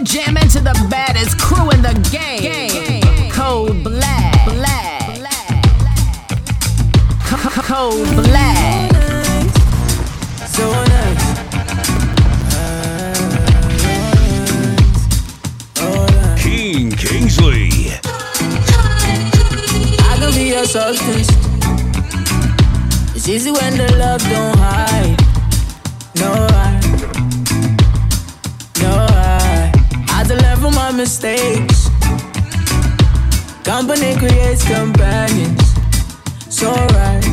You're jamming to the baddest crew in the game. Code Black. Black. Code Black. So nice. Keen Kingsley. I can be your substance. It's easy when the love don't hide. My mistakes. Company creates companions. So right,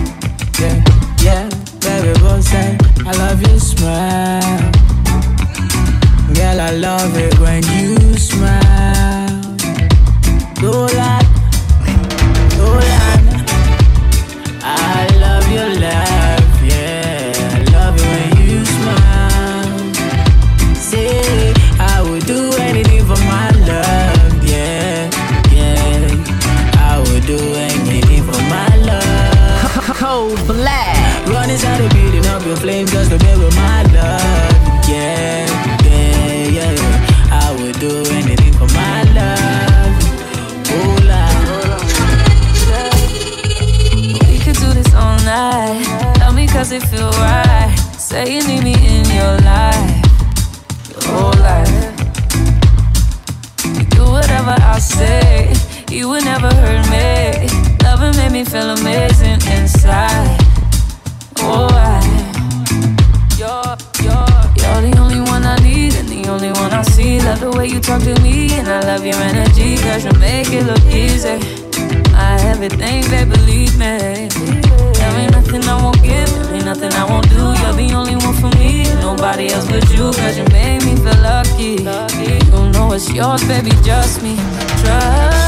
yeah, yeah, baby, both say I love your smile. Girl, I love it when you smile. Do that, Say you need me in your life. Your whole life. You do whatever I say. You would never hurt me. Loving made me feel amazing inside. Oh, I. You're, you're, you're the only one I need and the only one I see. Love the way you talk to me and I love your energy. Cause you make it look easy. I everything, babe, believe me. There ain't nothing I won't give, there ain't nothing I won't do. You're the only one for me, nobody else but you. Cause you made me feel lucky. You know it's yours, baby, just me. Trust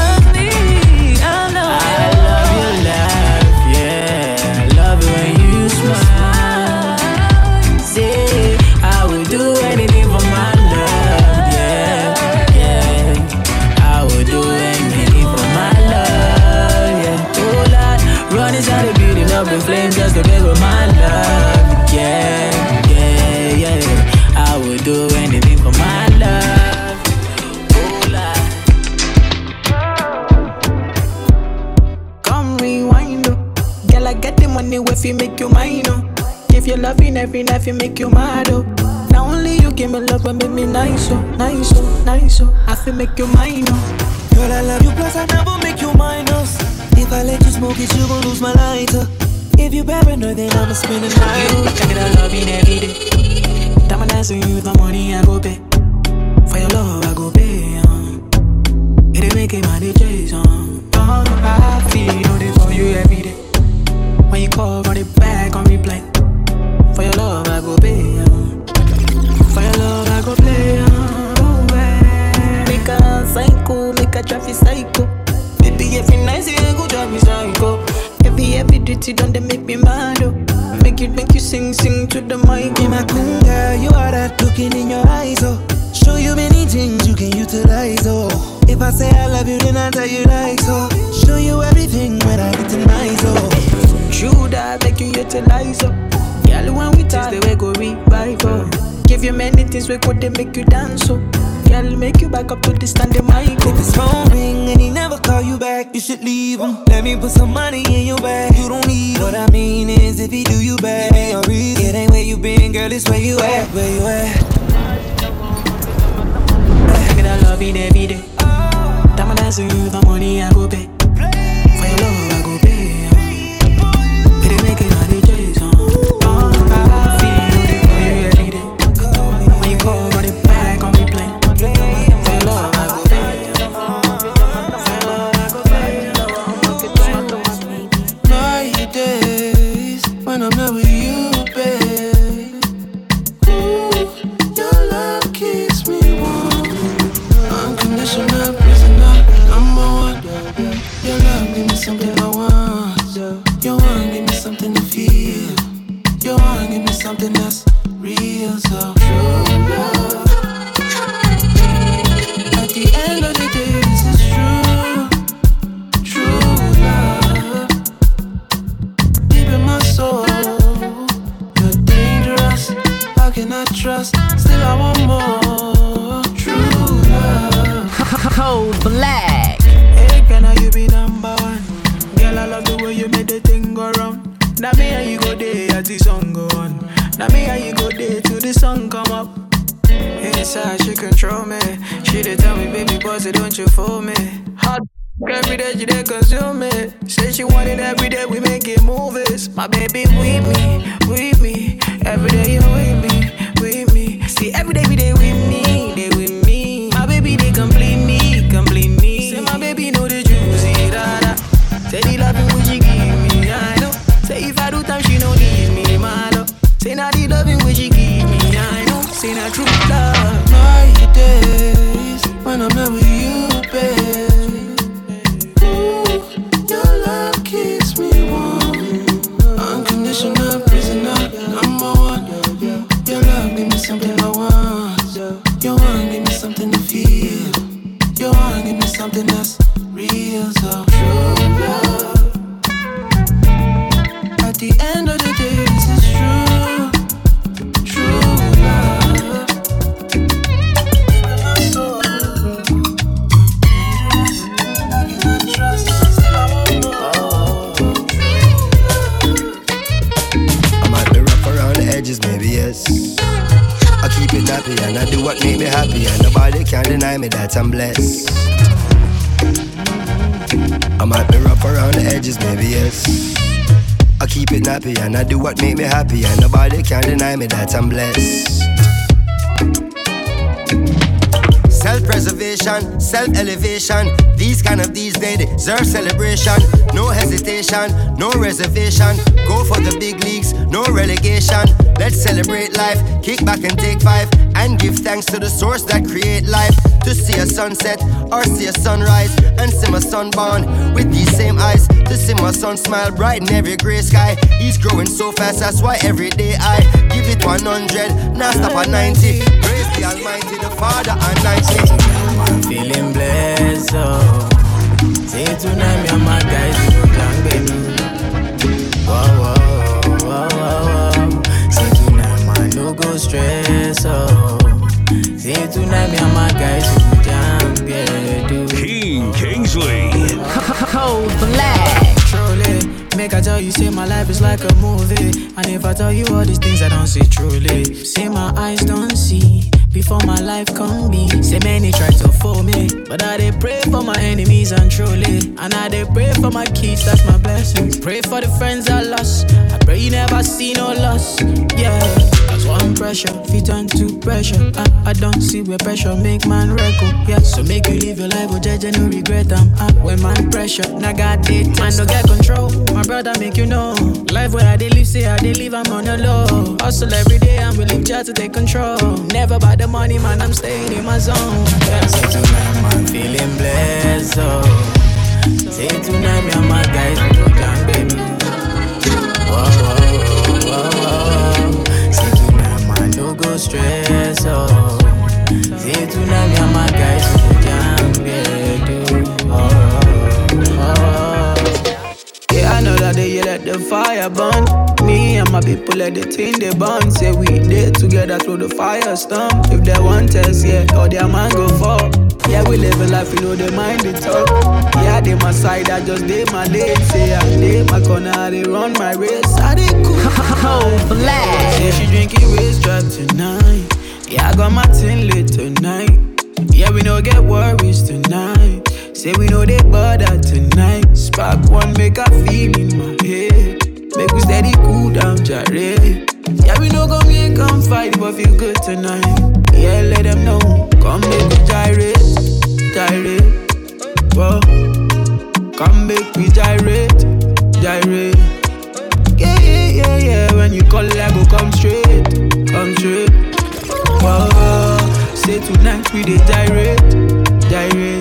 money if you make you mine, oh. If you're loving every night, you make you mad, oh. Now only you give me love and make me nice, oh, nice, oh, nice, oh. I feel make you mine, oh. Girl, I love you, plus I never make you minus. If I let you smoke it, you gon' lose my lighter. If you paranoid, then I'ma spend the night. You take it, I love you every day. Time I dance with you my money, I go pay. For your love, I go pay, um. It making money chase, um. Oh, I feel it for you every day. Call, run it back on replay. For your love, I go pay, um. For your love, I go play, um. Oh. Make a psycho, make a traffic psycho. Baby, every night, you go drive me psycho. Every, every duty done, they make me mad, oh. Make you, make you sing, sing to the mic. Be my queen, girl, you are that looking in your eyes, oh. Show you many things you can utilize, oh. If I say I love you, then I tell you like so. That make you up. Girl, when we taste the way go revive up. Give you many things we could they make you dance up. Girl, make you back up to the standing mic. If his phone ring and he never call you back, you should leave him. Let me put some money in your bag. You don't need him. What I mean is, if he do you bad, it ain't a reason. It ain't where you been, girl, it's where you at, where you at. Take it, I love it every day. Time I dance with you, the money I go pay. She dey tell me, baby, boss, don't you fool me. Hot every day she dey consume me. Say she want it every day, we making movies. My baby with me, with me. Every day you with me, with me. See every day we dey with me, they and I do what make me happy, and nobody can deny me that I'm blessed. Self preservation, self elevation. These kind of these they deserve celebration. No hesitation, no reservation. Go for the big leagues, no relegation. Let's celebrate life, kick back and take five, and give thanks to the source that create life. To see a sunset or see a sunrise, and see my son born with these same eyes. To see my son smile bright in every gray sky. He's growing so fast, that's why every day I give it 100, now stop at 90. Praise the Almighty, the Father and 90. I'm feeling blessed, oh. Say tonight, me and my guys, we make I tell you, say my life is like a movie. And if I tell you all these things, I don't see truly. Say my eyes don't see before my life come be. Say many try to fool me, but I they pray for my enemies and truly. And I they pray for my kids, that's my blessing. Pray for the friends I lost. I pray you never see no loss. Pressure, fit turn to pressure. I, I don't see where pressure make man record. Yeah, so make you live your life, oh judge no regret them. Uh, when man pressure, now got it, man no get control. My brother make you know. Life where I they live, say I they live, I'm on the low. Hustle every day, I'm willing try to take control. Never by the money, man, I'm staying in my zone. Yeah, say tonight, man, feeling blessed. Oh. Say tonight, me and my guys, go down, baby. Go stress, oh. Say me and my guys, go jam, yeah. Oh, oh, oh. Yeah, I know that they let the fire burn. Me and my people let the thing they burn. Say we did together through the fire storm. If they want us, yeah, or their man go fall. Yeah, we live a life, you know they mind the talk. Yeah, they my side, I just did my lane. Say I did my corner, I they run my race. I did cool. Cold black. Say she drinking waist drop tonight. Yeah, I got my tin lit tonight. Yeah, we no get worries tonight. Say we know they bother tonight. Spark one, make a feel in my head. Make we steady cool down, jare. Yeah, we no go make come fight, but feel good tonight. Yeah, let them know. Come make we gyrate, gyrate. Whoa. Come make we gyrate, gyrate. Yeah, yeah, yeah, yeah. When you call, I go come straight, come straight. Whoa, say tonight we dey gyrate, gyrate.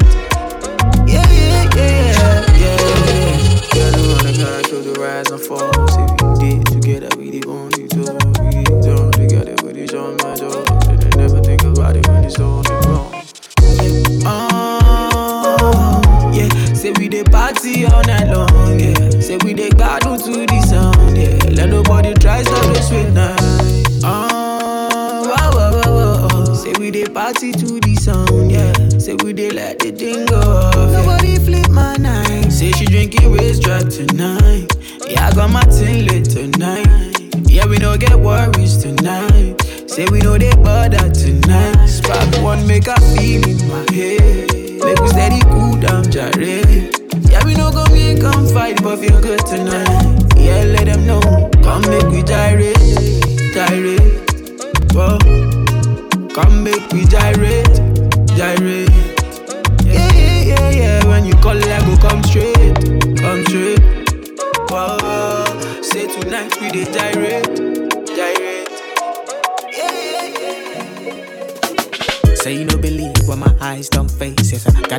Gotta the rise and fall. Say we did together, we did on you too. We did done together, but it's on my door. They never think about it when it's all wrong. Oh, yeah. Say we dey party all night long, yeah. Say we dey gbadun to the sound, yeah. Let nobody try stop the sweet night. Oh, wow, wow, wow. Say we dey party to the sound, yeah. Say we dey let the thing go. Nobody flip my night. Say she drinking waist drop tonight. Yeah, I got my tin lit tonight. Yeah, we no get worries tonight. Say we know they bother tonight. Spark one, make a feel in my head. Make we steady cool down, jare. Yeah, we no come here, come fight, but feel good tonight. Yeah, let them know. Come make we gyrate, gyrate. Whoa. Come make we gyrate, gyrate. Yeah, yeah, yeah, yeah. When you call, I go come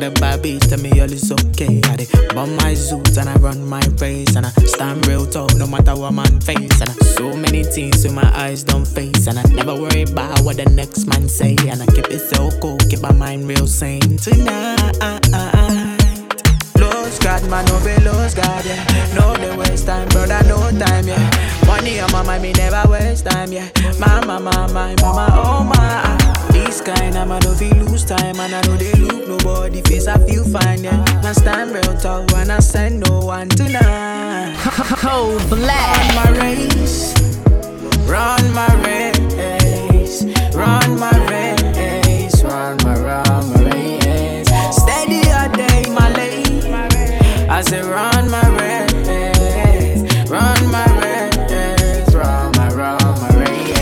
bad bitch, tell me all is okay. I dey bum my zoots and I run my race and I stand real tall no matter what man face. And I so many things with my eyes don't face and I never worry about what the next man say. And I keep it so cool, keep my mind real sane tonight. God, man, no be lost God, yeah. No, they waste time, brother, no time, yeah. Money on my mind, me never waste time, yeah. Mama, mama, my mama, oh my. This kind of man, no feel lose time, and I know they look nobody face, I feel fine, yeah. I stand real tall when I send no one tonight. Cold oh, black. Run my race, run my race, run my race, I say run my race, run my race, run my, run my race.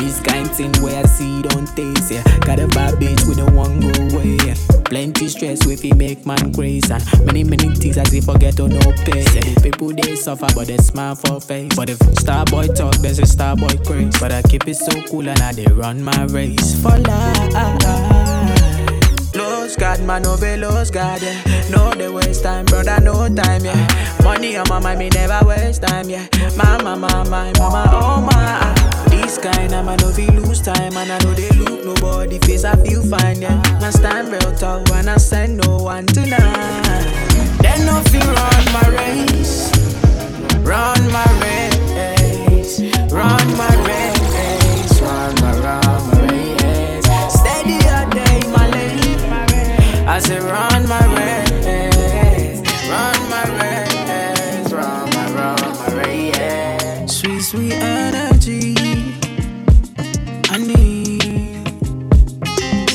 This kind thing where I see don't taste, yeah. Got a bad bitch with a one go away, yeah. Plenty stress with it make man crazy and many many things as if forget to no pay. Say people they suffer but they smile for face. But if star boy talk, there's a star boy craze. But I keep it so cool and I they run my race for life. Lost God, man, no be lost God, yeah. No, they waste time, brother, no time, yeah. Money on my mind, me never waste time, yeah. Mama, mama, my mama, oh my. This kind of man, no feel lose time, and I know they look nobody face, I feel fine, yeah. I stand real tall when I send no one tonight. Then no feel run my race, run my race, I say run my race, run my race, run my, run my race. Sweet, sweet energy. I need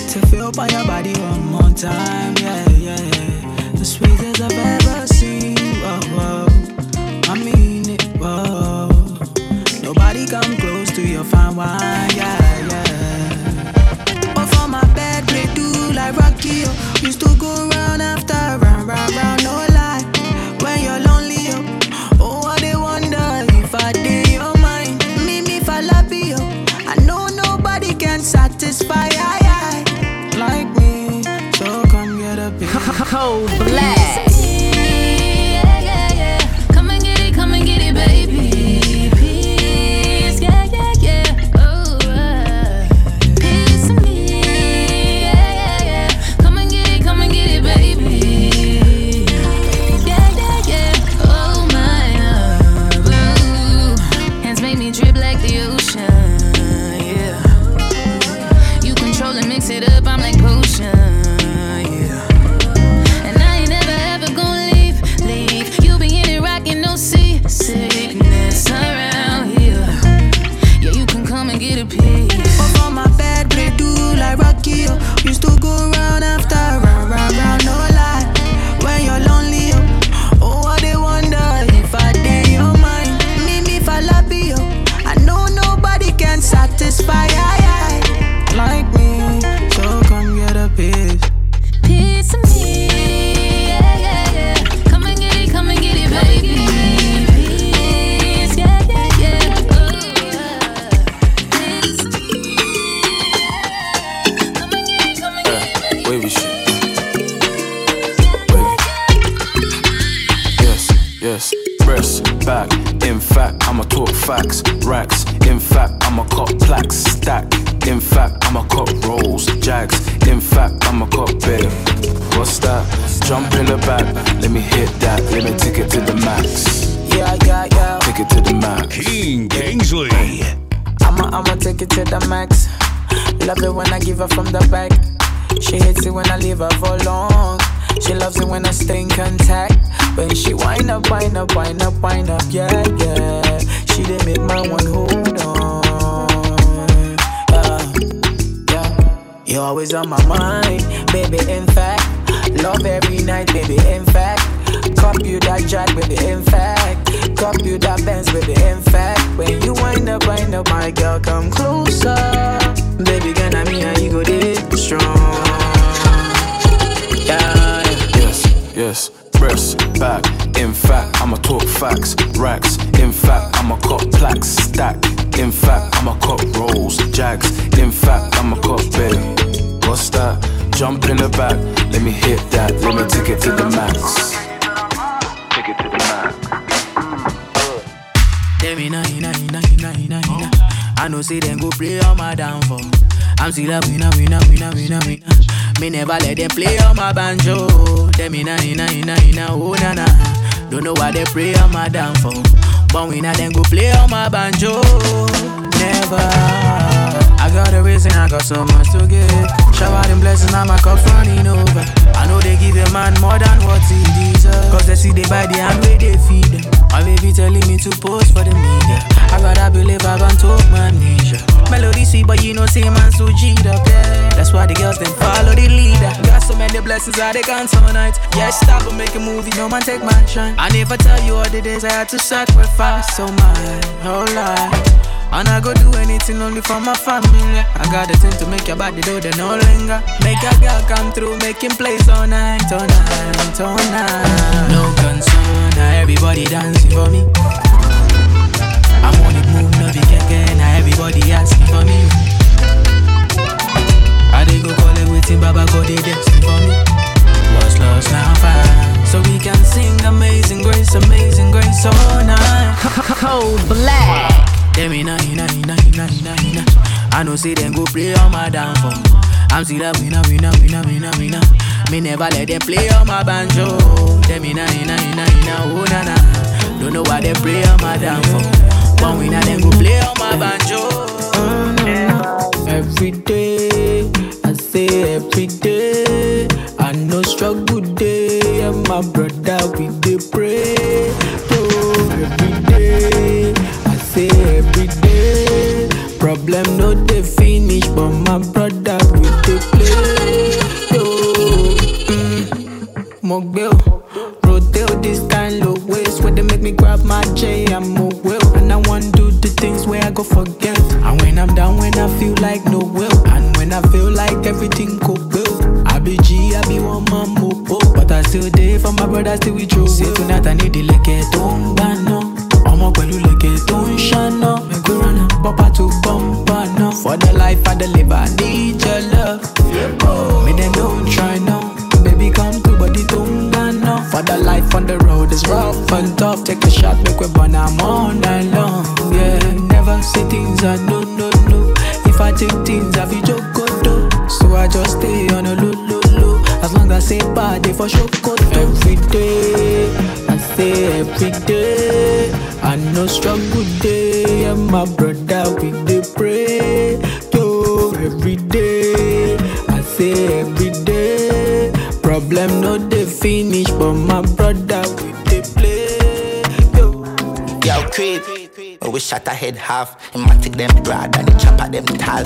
to feel by your body one more time, yeah, yeah. The sweetest I've ever seen. Whoa, whoa. I mean it, whoa. Nobody come close to your fine wine, yeah, yeah. But my bed, they do like Rocky. Oh. Used to go Them inna inna inna inna inna inna. I know say them go play on my downfall. I'm still a winner, winner, winner, winner, winner. Me never let them play on my banjo. Them inna inna inna inna oh na na. Don't know why they play on my downfall. But winner them go play on my banjo. Never. I got a reason, I got so much to give. Shower them blessings, now my cup's running over. I know they give a man more than what he deserves. Cause they see they buy the hand where they feed them. My baby telling me to post for the media. I gotta believe I can talk my amnesia. Melody sweet, but you know, say man so G'd up, yeah. That's why the girls then follow the leader. Got so many blessings I they can't tonight. Yeah, stop and make a movie, no man take my shine. I never tell you all the days I had to sacrifice so my whole life. And I go do anything only for my family. I got the thing to make your body do the no linger. Make a girl come through, making plays all night, all night, all night. No concern, now everybody dancing for me. I'm on the move, no be keke, now everybody asking for me. I dey go call everything, Baba God they dancing for me. What's lost now fine, so we can sing Amazing Grace, Amazing Grace all night. Cold black. Them inna inna inna inna inna inna. I know say them go play on my downfall. I'm still a winner, winner, winner, winner, winner. Me never let them play on my banjo. Them inna inna inna inna oh na na. Don't know why they play on my downfall. But winner them go play on my banjo. Every day, I say every day. I know struggle day, and my brother we dey pray. Oh, every day, I say every day. Problem no dey finish, but my brother mo gbé o, rotate this kind of ways where they make me grab my J. I'm a will, and I want do the things where I go forget. And when I'm down, when I feel like no will, and when I feel like everything go well. I be G, I be one man mopo, but I still there for my brother, still with you. Say tonight I need the leke tó ń gbaná, ọmọ pẹ̀lú leke tó ń ṣáná. Mẹ́gbẹ́ránà, bọ́pá tó bọ́m̀bà náà. For the life I deliver, I need your love. Me then don't try now, For the life on the road is rough and tough, take a shot, make we burn am all night long. Yeah, never say things I no no no. If I take things, I be joke do. So I just stay on a low, low, low. As long as I say bad, for sure go Every day, I say every day. I know struggle day, and my brother we dey pray. Yo, every day, Problem no dey finish, but my brother we dey play. Yo. Yo, creep. Oh, we shot a head half. Him a take them broad and the chopper them tall.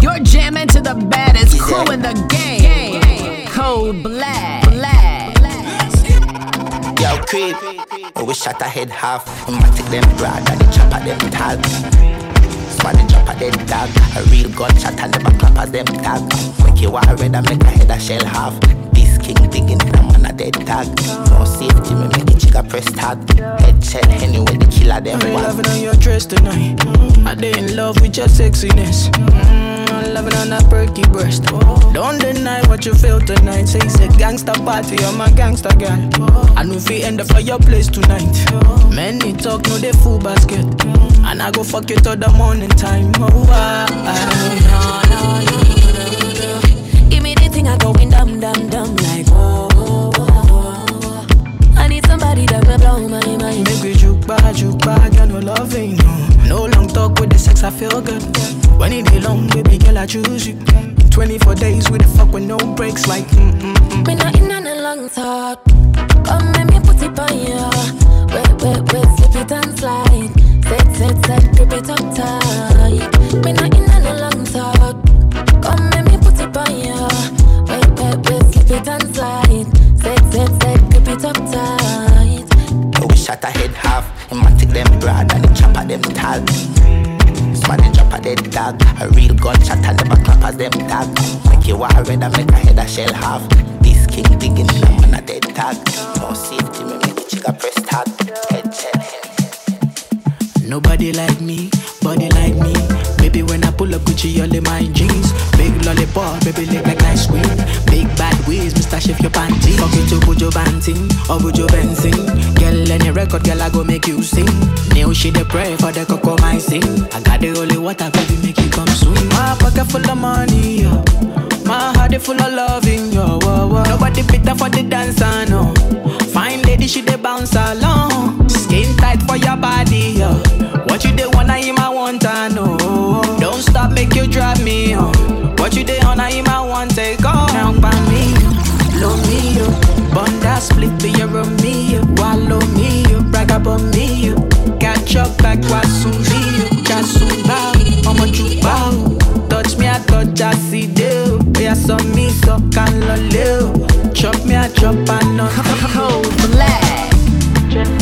You're jamming to the baddest crew in the game. Cold black. Black. Yo, creep. Oh, we shot a head half. A take them broad and the chopper them tall. Span the chopper dead dog. A real gunshot and never clap as them tag. Make you want red and make a head a shell half. This king digging in a man a dead tag. No safety, me make it chica press tag. Shell anyway, the killer them I'm loving on your dress tonight. I dey in love with your sexiness. Mm, I'm loving on that perky breast. Don't deny what you feel tonight. Say it's a gangster party, I'm a gangster girl. I know if we end up for your place tonight. Many talk, no they full basket. And I go fuck you till the morning time. Oh, I, Give me the thing I going dum dum dum like oh, oh, oh, oh. I need somebody that will blow my mind. Make we juke back, juke back, girl, no loving, no. No long talk with the sex, I feel good. When it be long, baby girl, I choose you. 24 days with the fuck with no breaks, like. Mm-mm-mm. Me not in on a long talk. Come let me put it on you. Wait, wait, wait, slip it and slide. Set, set, set, grip it up tight. Me not in on a long talk. Come let me put it on you. Wait, wait, wait, slip it and slide. Set, set, set, grip it up tight. Yo, we shot a head half. A them broad and the chopper them tall. Drop a dead dog. A real gunshot and never clap as them dog. Make you war red and make a head a shell half. This king digging in a man a dead tag. No safety, me make the chica press tag. Head shell, head. Nobody like me, body like me. Baby, when I pull up Gucci, all in my jeans. Big lollipop, baby, lick like ice cream. Big bad ways, Mr. Shift your panty. Fuck it to Bujo Banting or Bujo Benzin. Girl, any record, girl, I go make you sing. New shit, the pray for the cocoa, my sing. I got the holy water, baby, make you come soon. My pocket full of money, yo. My heart is full of loving, yo. Whoa, whoa. Nobody better for the dancer, no. Fine lady, she dey bounce along. Skin tight for your body, yo. What you dey wanna him, make you drive me on. What you dey on, I him, I want take on. Now by me, blow me, yo. Bun that split, be your me, yo. Wallow me, yo. Brag about me, yo. Catch up back, wasumbi, yo. Jasumba, I'ma bow. Touch me, I touch, I see you. Yeah, so me, so can loleo. Chop me, I chop, I know. Cold black.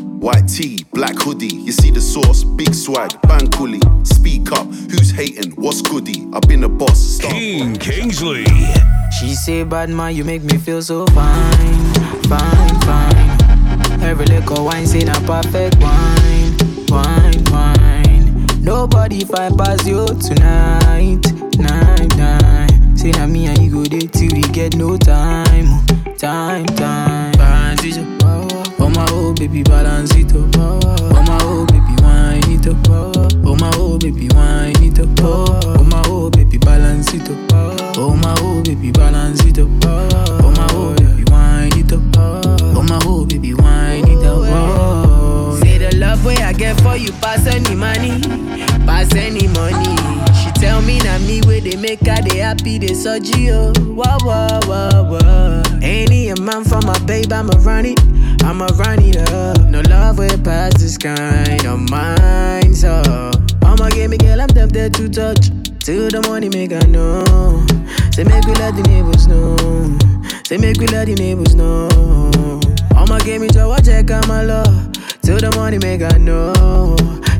White tee, black hoodie, you see the sauce, big swag, bang coolie. Speak up, who's hating? What's goody? I've been a boss. Stop. Keen Kingsley. She say, bad man, you make me feel so fine, fine, fine. Every little wine say a perfect wine, wine, wine. Nobody find past you tonight, night, night. Say na me and you go there till we get no time, time, time. Balance it up, oh my oh baby, balance it up, oh. My oh baby, wine it up, oh. My oh baby, wine it up, oh. My oh baby, balance it up, oh. My oh baby, balance it up, oh. My oh baby, wine it up, oh. My oh baby, wine it up, oh. Say the love way I get for you pass any money, pass any money. Tell me na me where they make her they happy they surgery oh, wah wah wah wah. Any a man for my babe I'ma run it, I'ma run it up. No love way past this kind of mine so. I'ma give me girl I'm tempted to touch. Till the money make I know. Say make we let the neighbors know. Say make we let the neighbors know. I'ma give me to watch check on my love. Till the money make I know.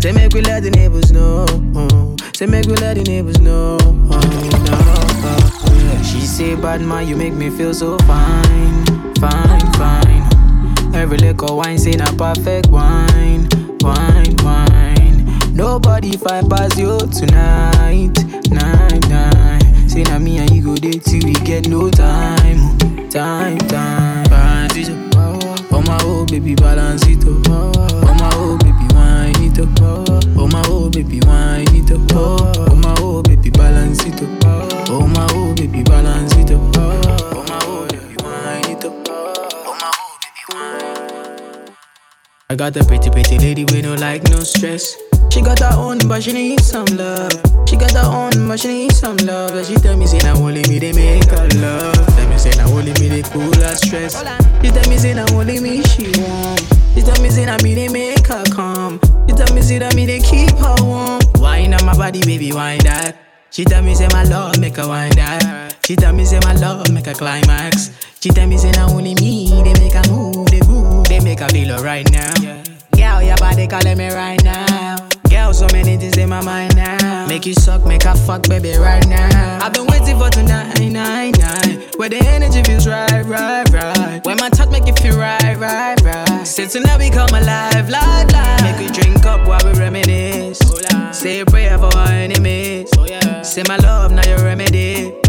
Say make we let the neighbors know. Say make we let the neighbors know. Oh, no. She say bad man you make me feel so fine, fine, fine. Every little wine say na perfect wine, wine, wine. Nobody find past you tonight, night, night. Say na me and you go there till we get no time, time, time. Balance it up, oh, oh. my oh baby, balance it up, oh, oh. my oh baby, wine it up, oh my oh baby, wine oh my oh baby, balance it up, oh my oh baby, balance it up, oh my oh baby, wine it up, oh my oh baby, wine. I got a pretty, pretty lady with no like, no stress. She got her own, but she need some love. She got her own, but she need some love. And she tell me, say, now only me, they make her love. Tell me, say, now only me, they cool her stress. She tell me, say, now only me, she want. She tell me, say, now me, they make her calm. She tell me, say, that me, they keep her warm. Wine on my body, baby, wine that. She tell me, say, my love, make her wine that. She tell me, say, my love, make her climax. She tell me, say, now only me, they make her move, they groove, they make her feel alright now. Girl, your body calling me right now. Girl, so many things in my mind now. Make you suck, make her fuck, baby, right now. I've been waiting for tonight, night, night. Where the energy feels right, right, right. When my touch make you feel right, right, right. Say tonight we come alive, live, live. Make we drink up while we reminisce. Oh, Say a prayer for our enemies. Oh, Say my love, now your remedy.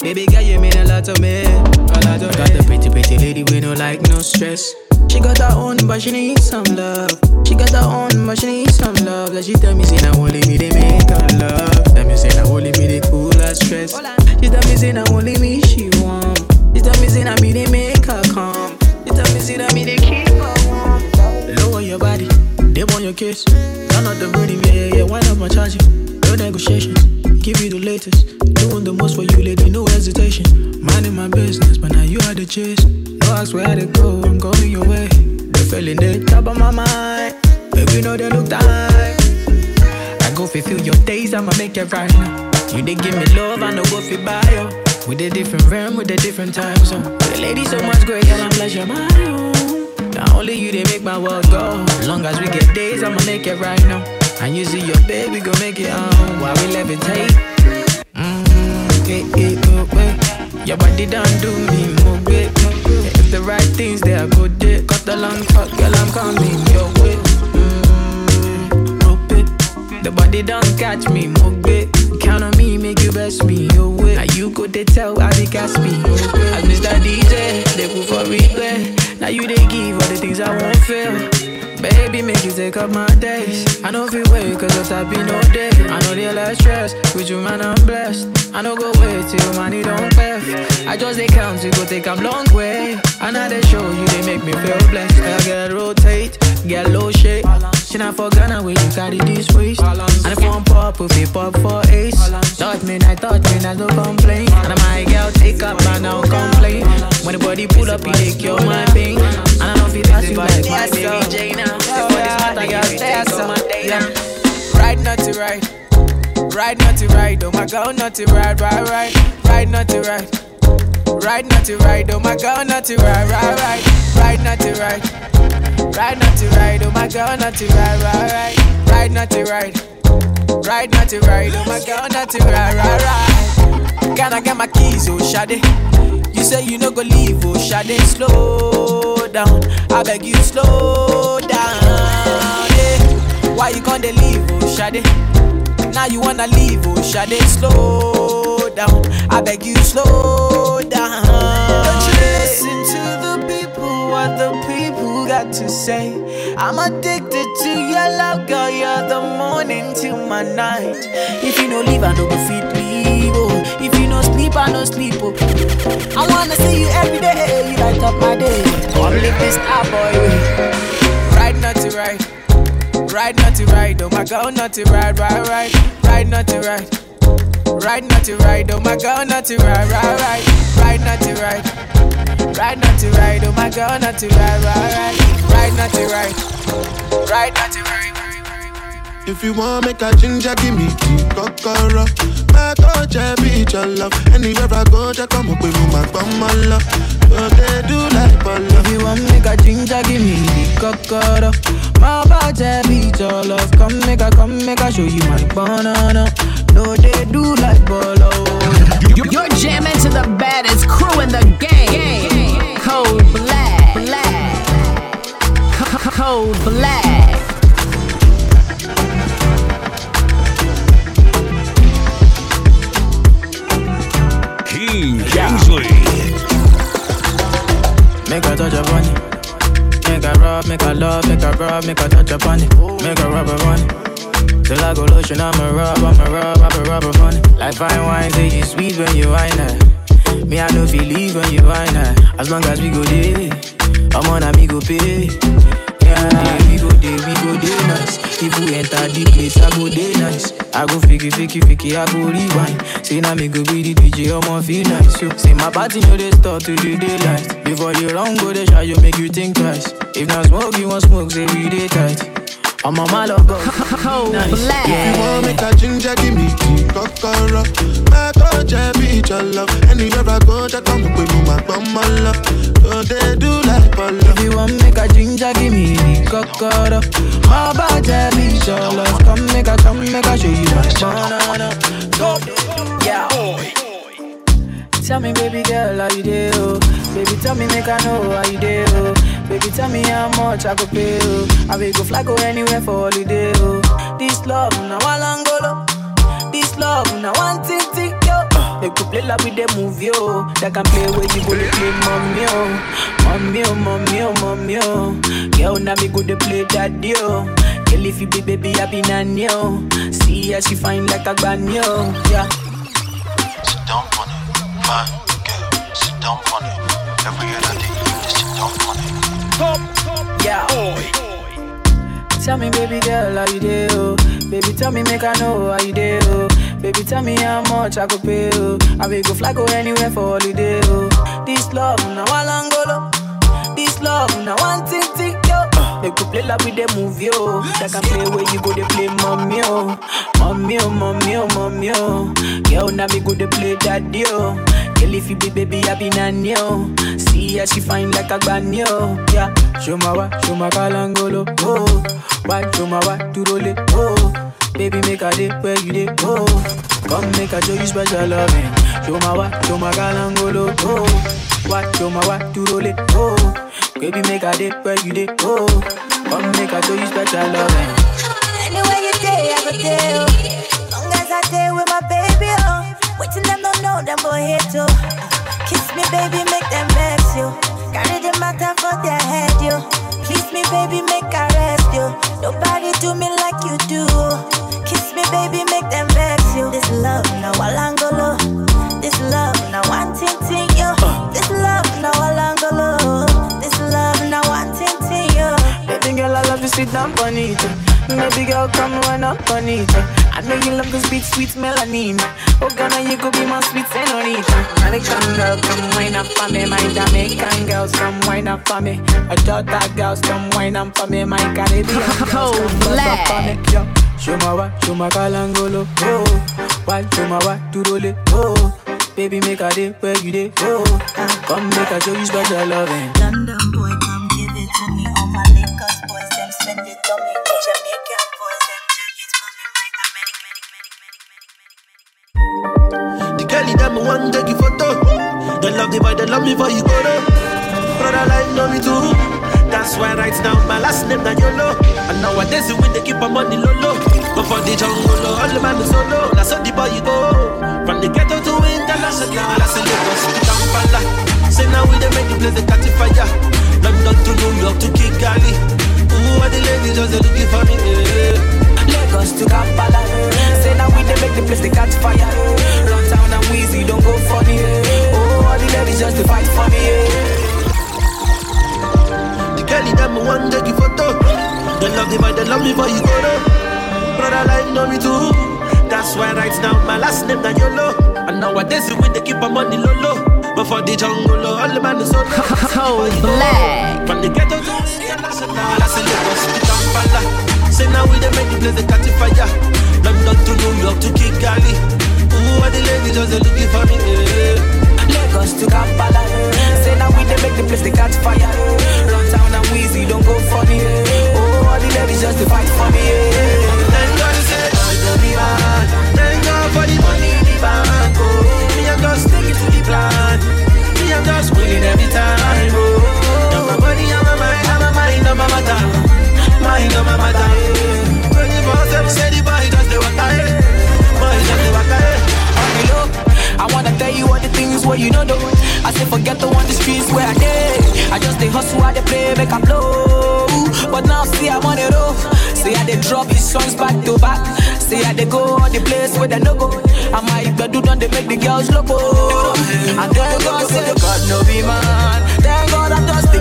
Baby girl, you mean a lot to me. A lot to Got the pretty, pretty lady with no like, no stress. She got her own, but she needs some love. She got her own, but she needs some love. Like she tell me, say, now only me they make her love. Tell me, say, now only me they cool her stress. She tell me, say, now only me she want. She tell me, say, now me they make her calm. She tell me, say, now me they keep her warm. Lower your body, they want your kiss. Turn out the rhythm, yeah, yeah, yeah. Why not my charging? No negotiations, give you the latest. Doing the most for you, lady, no hesitation. Minding my business, but now you are the chase. No ask where to go, I'm going your way. The feeling they top of my mind. Baby, know they look tight. I go fulfill your days, I'ma make it right now. You they give me love, I know go fi buy you. With a different realm, with a different time zone. The lady so much great, girl, I'm my own. Not only you, they make my world go. As Long as we get days, I'ma make it right now. And you see your baby, go make it on while we levitate. Mm-hmm, hey, hey, oh, hey. Your body done do me more great. If the right things they are good, they cut the long cut, girl, I'm coming your way. Mm, rope it. The body don't catch me, more mogbe. Count on me, make you best me, your way. Now you go they tell I be cast me, As Mr. DJ, they put for replay. Now you they give all the things I won't feel. Baby, make you take up my days. I know if you wait, cause that be no day. I know they less stress, with you man, I'm blessed. I know go wait till money don't pay. I just they count to go take a long way. And now they show you, they make me feel blessed. I get rotate, get low shake. She not for Ghana where you carry this waist. And if one pop, if it pop for ace. Thought me, I thought me, I don't complain. And my girl take up, I don't complain. When the body pull up, you they cure my pain. And I if it pass you like my baby Jane now. Ride not to ride. Ride not to ride, oh my girl, not to ride, ride, ride. Ride not to ride. Ride not to ride, oh my girl, not to ride, ride, ride. Ride not to ride. Ride not to ride, oh my girl, not to ride, ride, ride. Ride not to ride. Ride not to ride, oh my girl, not to ride, ride, ride. Can I get my keys, oh Shade? Say you no go leave, oh Shade, slow down. I beg you, slow down. Yeah. Why you gonna leave, oh Shade? Now you wanna leave, oh Shade, slow down. I beg you, slow down. Don't you listen to the people, what the people got to say. I'm addicted to your love, girl. You're the morning to my night. If you no leave, I no go fit leave. Oh. No sleep, I no sleep. Oh. I wanna see you every day. You light up my day. Come live this star boy. Ride not to ride. Ride not to ride, oh my girl, not to ride, ride, ride. Ride not to ride. Ride not to ride, oh my girl, not to ride, ride, ride. Ride not to ride. Ride not to ride, oh my girl, not to ride, ride, ride. Ride not to ride. Ride not to ride. If you want make a ginger, give me the kokoro. My touch, I be your love. Anywhere I go, just come up with my bum, my love. So they do like bolo. If you want make a ginger, give me the kokoro. My body beat your love. Come make a, come make a show you my banana. No, they do like bolo. You're jamming to the baddest crew in the game. Code Black. Black. C- Code Black. Keen Kingsley. Make a touch upon it. Make a rub, make a love, make a rub, make a touch upon it. Make a rub upon it. Till I go lotion, I'ma rub, I'ma rub, I'ma rub upon it. Like fine wine, say you sweet when you wine her. Me, I know feel leave when you wine her. As long as we go there, I'm on a me go pay. Yeah, we go there, we go there nice. If we enter the place, I go there nice. I go fiki, fiki, fiki, I go rewind. Say now me go be the DJ, I'ma feel nice. Yo. Say my party know they start to the daylight. Before you run, go they shot, you make you think twice. If not smoke, you want smoke, say we day tight. I'm on my love, go. Code Nice. Black. If you want make a ginger, give me the kokoro. My touch, I be your love. Anywhere I go, just come up with my bum, my love. So they do like bolo. If you want make a ginger, give me the kokoro. My body beat your love. Come make a, come make a show you my banana. Go, yeah. Tell me, baby girl, how you do? Baby, tell me, make I know how you do. Oh? Baby, tell me how much I could pay. Oh? I will go fly, go anywhere for holiday. Oh? This love, now long go This love, now one thing, thing, yo. They could play like with the movie, yo. They can play you go to play, mommy, oh. Mommy, oh, mommy, oh, mommy, oh. Girl, now me go to play daddy, oh. Girl, if you be baby, I be nanny, oh. See how she fine like a banyo, yeah. Sit down it, fine girl. Sit down on it. Yeah. Tell me, baby girl, how you do? Oh? Baby, tell me, make I know how you do. Oh? Baby, tell me how much I could pay. Oh? I will go fly, go anywhere for holiday. Oh? This love, now I long go This love, now one thing, thing, yo. They could play like with the movie, oh. They can play where you go, they play mommy, oh. Mommy, oh, mommy, oh, mommy, oh. Girl, now me go, they play daddy, oh. Girl, if you be baby, I be nanny, oh. See how she fine like a granny, oh. Yeah. Show my wa, show my kalangolo, oh. Why, show my wa, to roll it, oh. Baby, make a day where you day, oh. Come make a show you special loving. Show my wa, show my kalangolo, oh. Why, show my wa, to roll it, oh. Baby, make a day where you day, oh. Come make a show you special loving. Anywhere you day, I go there. oh. Long as I stay with my baby, oh. Waiting them don't know them boy here too. Kiss me, baby, make them vex you. Carry the matter for their head, you. Kiss me, baby, make I rest you. Nobody do me like you do. Kiss me, baby, make them vex you. This love, now Walangolo. This love, now one ting ting, yo. This love, now Walangolo. This love, now one ting ting, yo. Baby girl, I love you, sit down on. Baby girl, come run up on it. I know you love this beat, sweet melanin. Oh, Ghana, you could be my sweet senorita. American girl, come wine up for me. My Jamaican girls, come wine up for me. My daughter girls, come wine up for me. My Caribbean girls, Cold come bust up for me. Yo, show my wa, show my kalangolo. Oh, why show my wa, to roll it. Oh, baby, make a day where you day. Oh, come make a show you special loving. London boy, come give it to me. The them one take you photo. They love the boy, they love me for you go there. Brother like know me too. That's why right now my last name na YOLO. And nowadays we they keep my money low low. But for the jungle, oh, all the man is solo. That's how the boy you go. From the ghetto to international, I say Lagos to Kampala. Say now we they make the place they catch fire. London to New York to Kigali. Ooh, all the ladies just looking for me. Yeah. Lagos to Kampala. Say now we they make the place they catch fire. Runtown and Weezy don't go funny. Oh, all the ladies just to fight for me. The girl them one take you photo. They love the boy, they love me for you go there. Brother like know me too. That's why right now my last name na YOLO. And nowadays we they keep my money low low. But for the jungle, oh, all the man is solo. Cold black. From the ghetto to international, I say Lagos to Kampala. Say now we they make the place they catch fire. London to New York to Kigali. Ooh, all the ladies just they looking for me. Yeah. Lagos to Kampala. Eh. Say now we they make the place they catch fire. Eh. Runtown and Weezy don't go funny. Oh, all the ladies just to fight for me. Thank God he said, "I don't be. Thank God for the money in the bank. Oh, me I'm just sticking to the plan. Me I'm just winning every time. Oh, now my money, and my mind, and my mind, and my matter. Mind on my matter. Twenty four seven, say the boy just the waka. eh. Boy just the waka. eh. below. I wanna tell you all the things where you know. I say forget the one the streets where I did. I just they hustle, I they play, make a blow. But now see I'm on the road. See how they drop his songs back to back. See how they go all the place where they no go. I might do done they make the girls loco. And thank God say God no be man. Thank God I'm just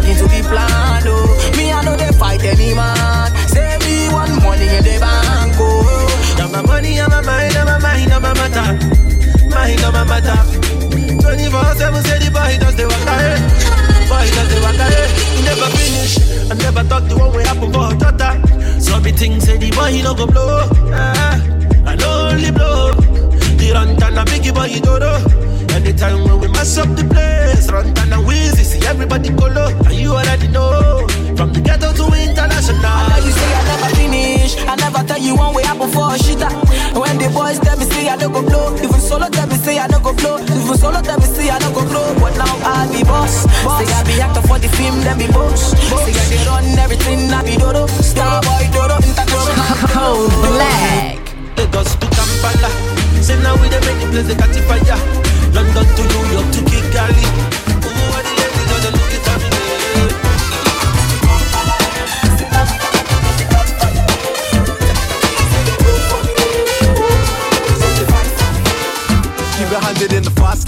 think say the boy he no go blow. Ah, I only blow. The run and a biggie boy he do do. When we mash up the place, run and Weezy, see everybody. And you already know. From the ghetto to international. Now you say I never finish. I never tell you one way happen for a shitter. When the boys tell me say I don't go blow, even solo tell me say I don't go solo tell me see I don't go grow, but now I be boss. Say I be actor for the film, then be boss. Say I they run everything, I be Dodo. Star boy Dodo, international. Oh, Cold black. Lagos to Kampala. Say now we the make the place they catch fire. London to New York to Kigali.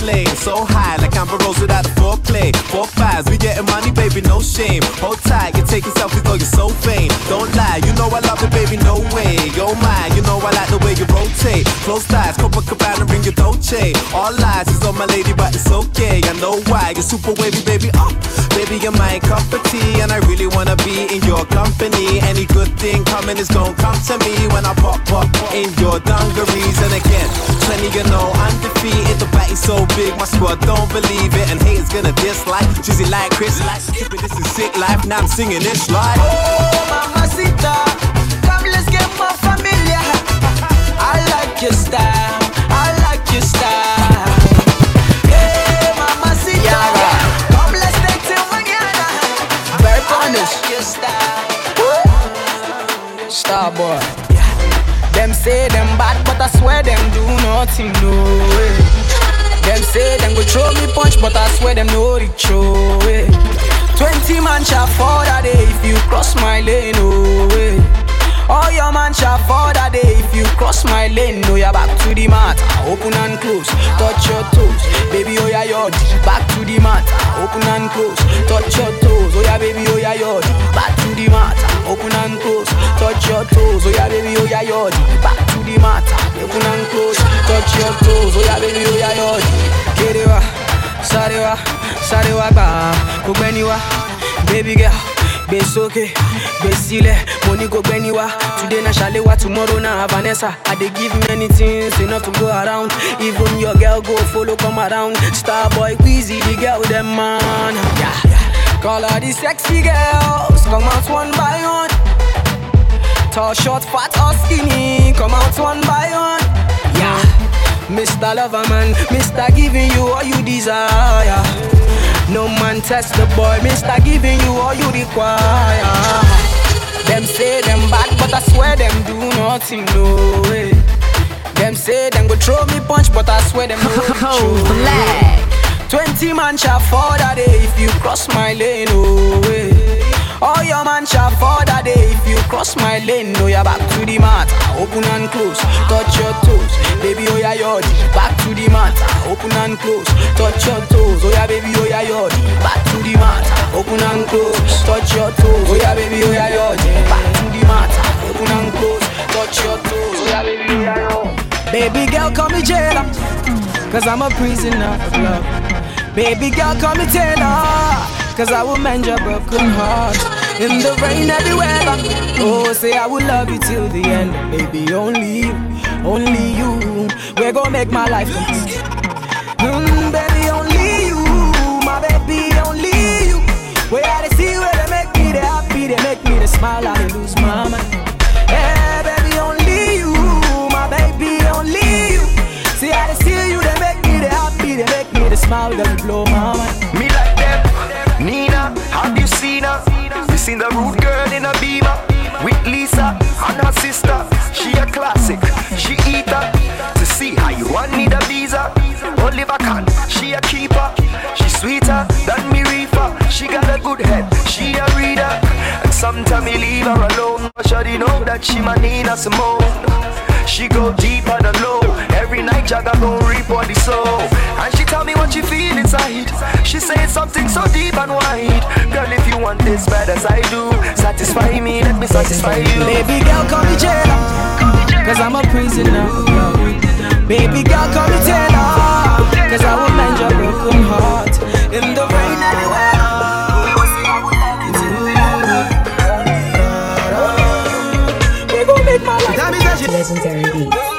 Lane, so high like Amber Rose without a foreplay. Four fives, we getting money, baby, no shame. Hold tight, you're taking selfies, though you're so vain. Don't lie, you know I love it, baby, no way. Yo, my, you know I like the way you rotate. Close ties, Copacabana, ring your Dolce. All lies is on my lady, but it's okay. I know why, you're super wavy, baby. Up, baby, you're my cup of tea, and I really wanna be in your company. Any good thing coming is gonna come to me when I pop up in your dungarees. And again, 20, you know, undefeated. The body's so big, my squad don't believe it, and haters gonna dislike. Cheesy like Chris, like stupid, this is sick life. Now I'm singing this like. Oh, mamacita, come let's get more familiar. I like your style, I like your style. Hey, mamacita, come let's take till mañana. Very honest. Like your style. Star boy. Them say them bad, but I swear them do nothing, no way. Them say them go throw me punch, but I swear them no reach, oh way. Twenty man shall fall that day if you cross my lane, oh way. All your man shall fall that day if you cross my lane. No, you're back to the mat, open and close, touch your toes, baby. Oh yeah, yod, back to the mat, open and close, touch your toes. Oh yeah, baby. Oh yeah, yod, back to the mat, open and close, touch your toes. Oh yeah, baby. Oh yeah, yod, back to the mat, open and close, touch your toes. Oh yeah, baby. Oh yeah, yod. Sarewa, sarewa ba, kugbeniwa, baby girl. gbé sókè gbé sílẹ̀ mo ní kò gbẹ́ni wá today na ṣàléwá tomorrow na vanessa i dey give many things enough to go around even your girl go follow come around starboy quizzy the girl dem man. Yeah. call all the sexy girls come out one by one. Tall, short, fat or skinny, come out one by one. Mr. Loverman, Mr. Giving you all you desire. No man test the boy, Mr. Giving you all you require. Them say them bad, but I swear them do nothing, no way. Them say them go throw me punch, but I swear them no oh, Cold black. Twenty man shall fall that day if you cross my lane, oh way. All your man shall fall that day if you cross my lane. No, you're back to the mat, open and close, touch your toes, baby. Oh yeah, yod, back to the mat, open and close, touch your toes. Oh yeah, baby. Oh yeah, yod, back to the mat, open and close, touch your toes. Oh yeah, baby. Oh yeah, yod, back to the mat, open and close, touch your toes. Oh yeah, baby. Oh yeah, yod. Baby girl, call me jailer, cause I'm a prisoner of love. Baby girl, call me Taylor, cause I will mend your broken heart. In the rain, every weather. Oh, say I will love you till the end. Baby, only you, only you. We're gonna make my life complete. Mm, baby, only you, my baby, only you. Where I see where they make me they happy, they make me they smile, I lose my mind. Yeah, baby, only you, my baby, only you. See they see you, they make me they happy, they make me they smile, they blow my mind. Nina, have you seen her? You seen the rude girl in a beamer with Lisa and her sister. She a classic. She eat her to see how you want need a visa. Oliver Kahn, she a keeper. She sweeter than me reefer. She got a good head. She a reader. And sometimes me leave her alone. But she know that she my Nina Simone. She go deeper than low. Every night Jagga gon' report the soul. And she tell me what she feel inside. She say something so deep and wide. Girl, if you want this bad as I do, satisfy me, let me satisfy you. Baby girl, call me jailer, cause I'm a prisoner. Baby girl, call me Taylor, cause I will mend your broken heart. In the Legendary beat.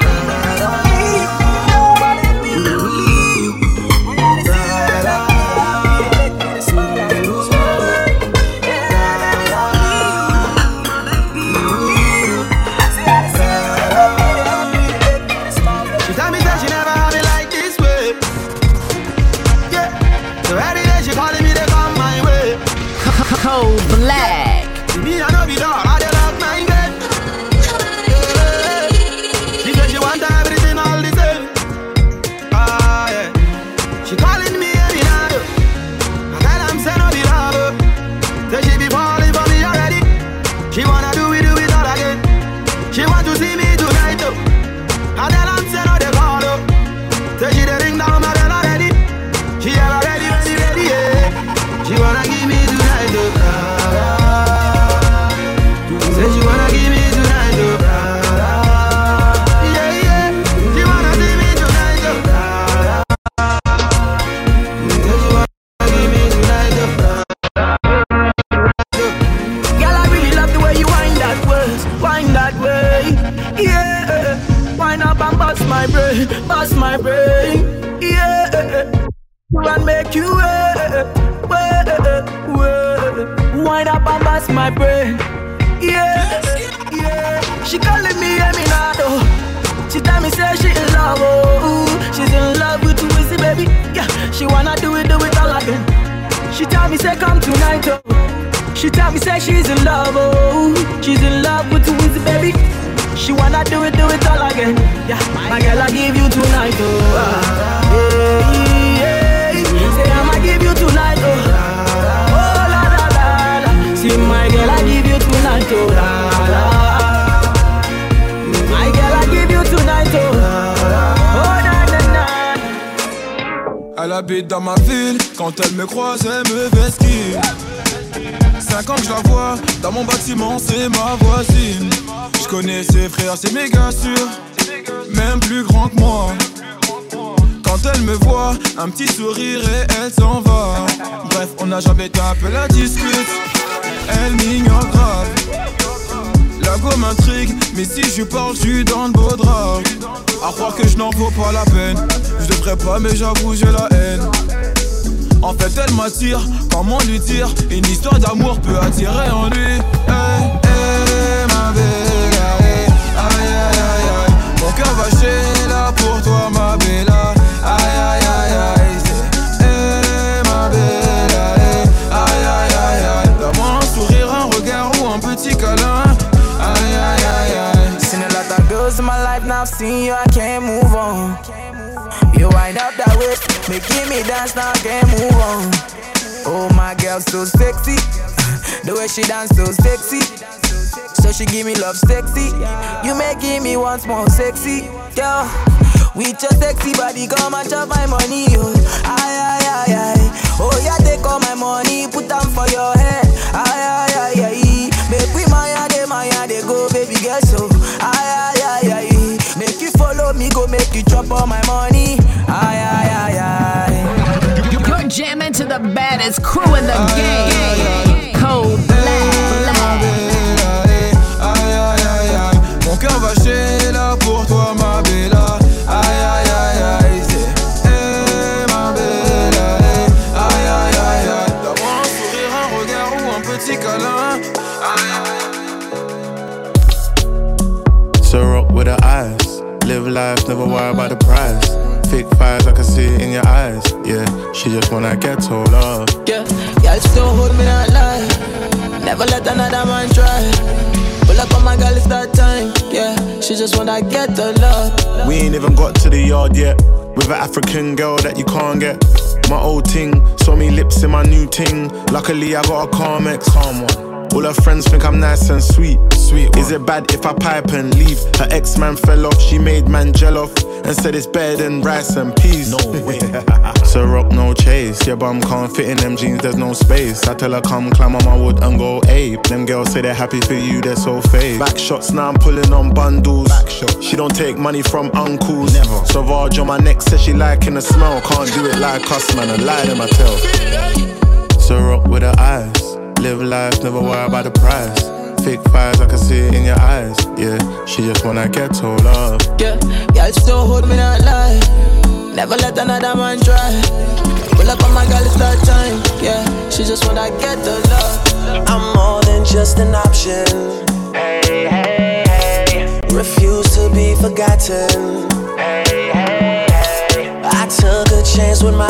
Dans ma Une histoire d'amour peut attirer en lui. Hey, hey, ma belle, hey, aïe, aïe, aïe, aïe. Mon cœur va chez là pour toi, ma bella. Aïe, aïe, aïe, aïe. Hey, ma belle, aïe, aïe, aïe, aïe. Donne-moi un sourire, un regard ou un petit câlin. Aïe, aïe, aïe, aïe. Seen a lot of girls in my life, now I've seen you, I can't move on. You wind up that way, making me dance, now I can't move on. Oh, my girl, so sexy. The way she dance, so sexy. So she give me love sexy. You making me once more sexy, girl. With your sexy body, come and chop my money, oh. Aye, aye, aye, aye. Oh, yeah, take all my money, put them for your head. Aye, aye, aye, aye. Make we maya, de maya, they go, baby girl, so. Aye, aye, aye, aye. Make you follow me, go make you chop all my money. Aye, aye, aye, aye. Jamming to the baddest crew in the game. Cold black. Aïe aïe aïe aïe Mon cœur va chez là pour toi ma bella Aïe aïe aïe aïe c'est hey, ma bella. Aïe aïe aïe aïe Donne-moi un sourire, un regard ou un petit câlin So rock with her eyes. Live life, never worry about the price. Thick thighs, I can see it in your eyes. Yeah, she just wanna get told love. Yeah, y'all still hold me that lie. Never let another man try. Pull up on my girl, it's that time. Yeah, she just wanna get the love. We ain't even got to the yard yet. With an African girl that you can't get. My old ting, saw me lips in my new ting. Luckily, I got a calm ex. Calm one. All her friends think I'm nice and sweet. Sweet. Is it bad if I pipe and leave? Her ex man fell off, she made man gel off and said it's better than rice and peas. No way. so rock no chase. Your bum can't fit in them jeans, there's no space. I tell her come climb on my wood and go ape. Them girls say they're happy for you, they're so fake. Back shots now I'm pulling on bundles. Back shot. She don't take money from uncles. Never. Sauvage on my neck says she liking the smell. Can't do it like us, man. I lie to my tell. So rock with her eyes. Live life, never worry about the price. Fake thighs, I can see it in your eyes. Yeah, she just wanna get told love. Yeah, y'all still hold me that lie. Never let another man try. Pull up on my girl, it's that time. Yeah, she just wanna get the love. I'm more than just an option. Hey, hey, hey. Refuse to be forgotten. Hey, hey, hey. I took a chance with my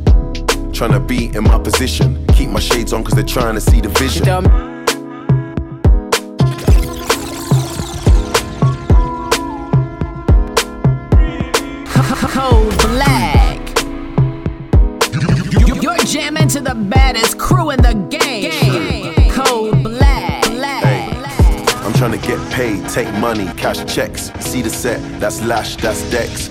Tryna be in my position. Keep my shades on, cause they're trying to see the vision. Cold black. You're jamming to the baddest crew in the game. Cold black. I'm trying to get paid, take money, cash checks. See the set, that's Lash, that's Dex.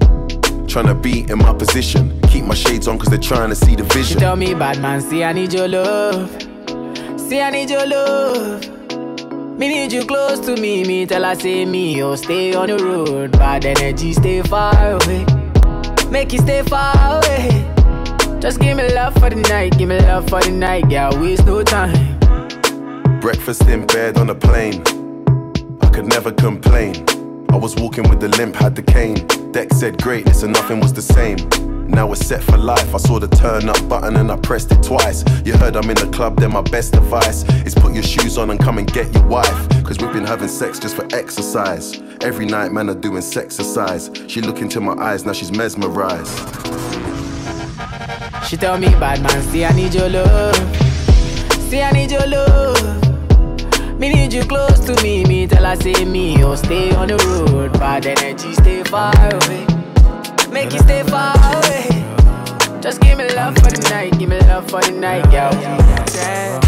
Tryna be in my position. Keep my shades on, cause they're trying to see the She vision. tell me, bad man, see I need your love. See I need your love. Me need you close to me. Me tell her say me, oh stay on the road. Bad energy, stay far away. Make you stay far away. Just give me love for the night, give me love for the night, girl. Waste no time. Breakfast in bed on a plane. I could never complain. I was walking with the limp, had the cane. Deck said greatness and nothing was the same. Now we're set for life. I saw the turn up button and I pressed it twice. You heard I'm in the club, then my best advice is put your shoes on and come and get your wife. Cause we've been having sex just for exercise. Every night, man, are doing sexercise. She look into my eyes, now she's mesmerized. She tell me, bad man, see I need your love. See I need your love. Me need you close to me. Me tell her say me, oh stay on the road. Bad energy, stay far away. Make you stay far away. Just give me love for the night, give me love for the night, girl. I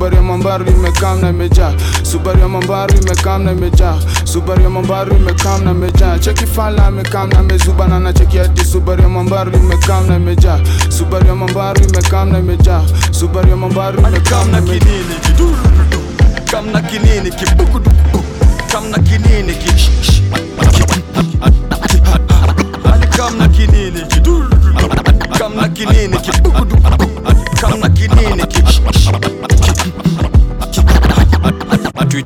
Subaru ya Mambaru imekaa na imejaa, Subaru ya Mambaru imekaa na imejaa, Subaru ya Mambaru imekaa na imejaa. Cheki fala amekaa na amezuba na anacheki hadi Subaru ya Mambaru imekaa na imejaa, Subaru ya Mambaru imekaa na imejaa, Subaru ya Mambaru imekaa na kinini kidurudu, kamna kinini kibukudu, kamna kinini kish kamna kinini kidurudu, kamna kinini kibukudu, kamna kinini kish ki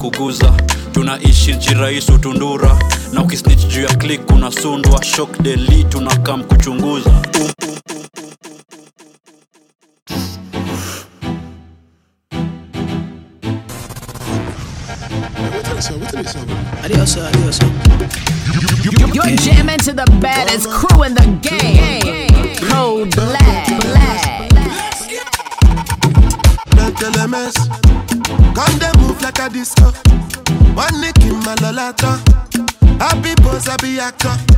kuguza. Tunaishi jirahisi utundura. Na ukisnich juu ya klik unasundwa. Shok deli tunakam kuchunguza. Um, um, Adios, adios. You're jamming to the baddest crew actor.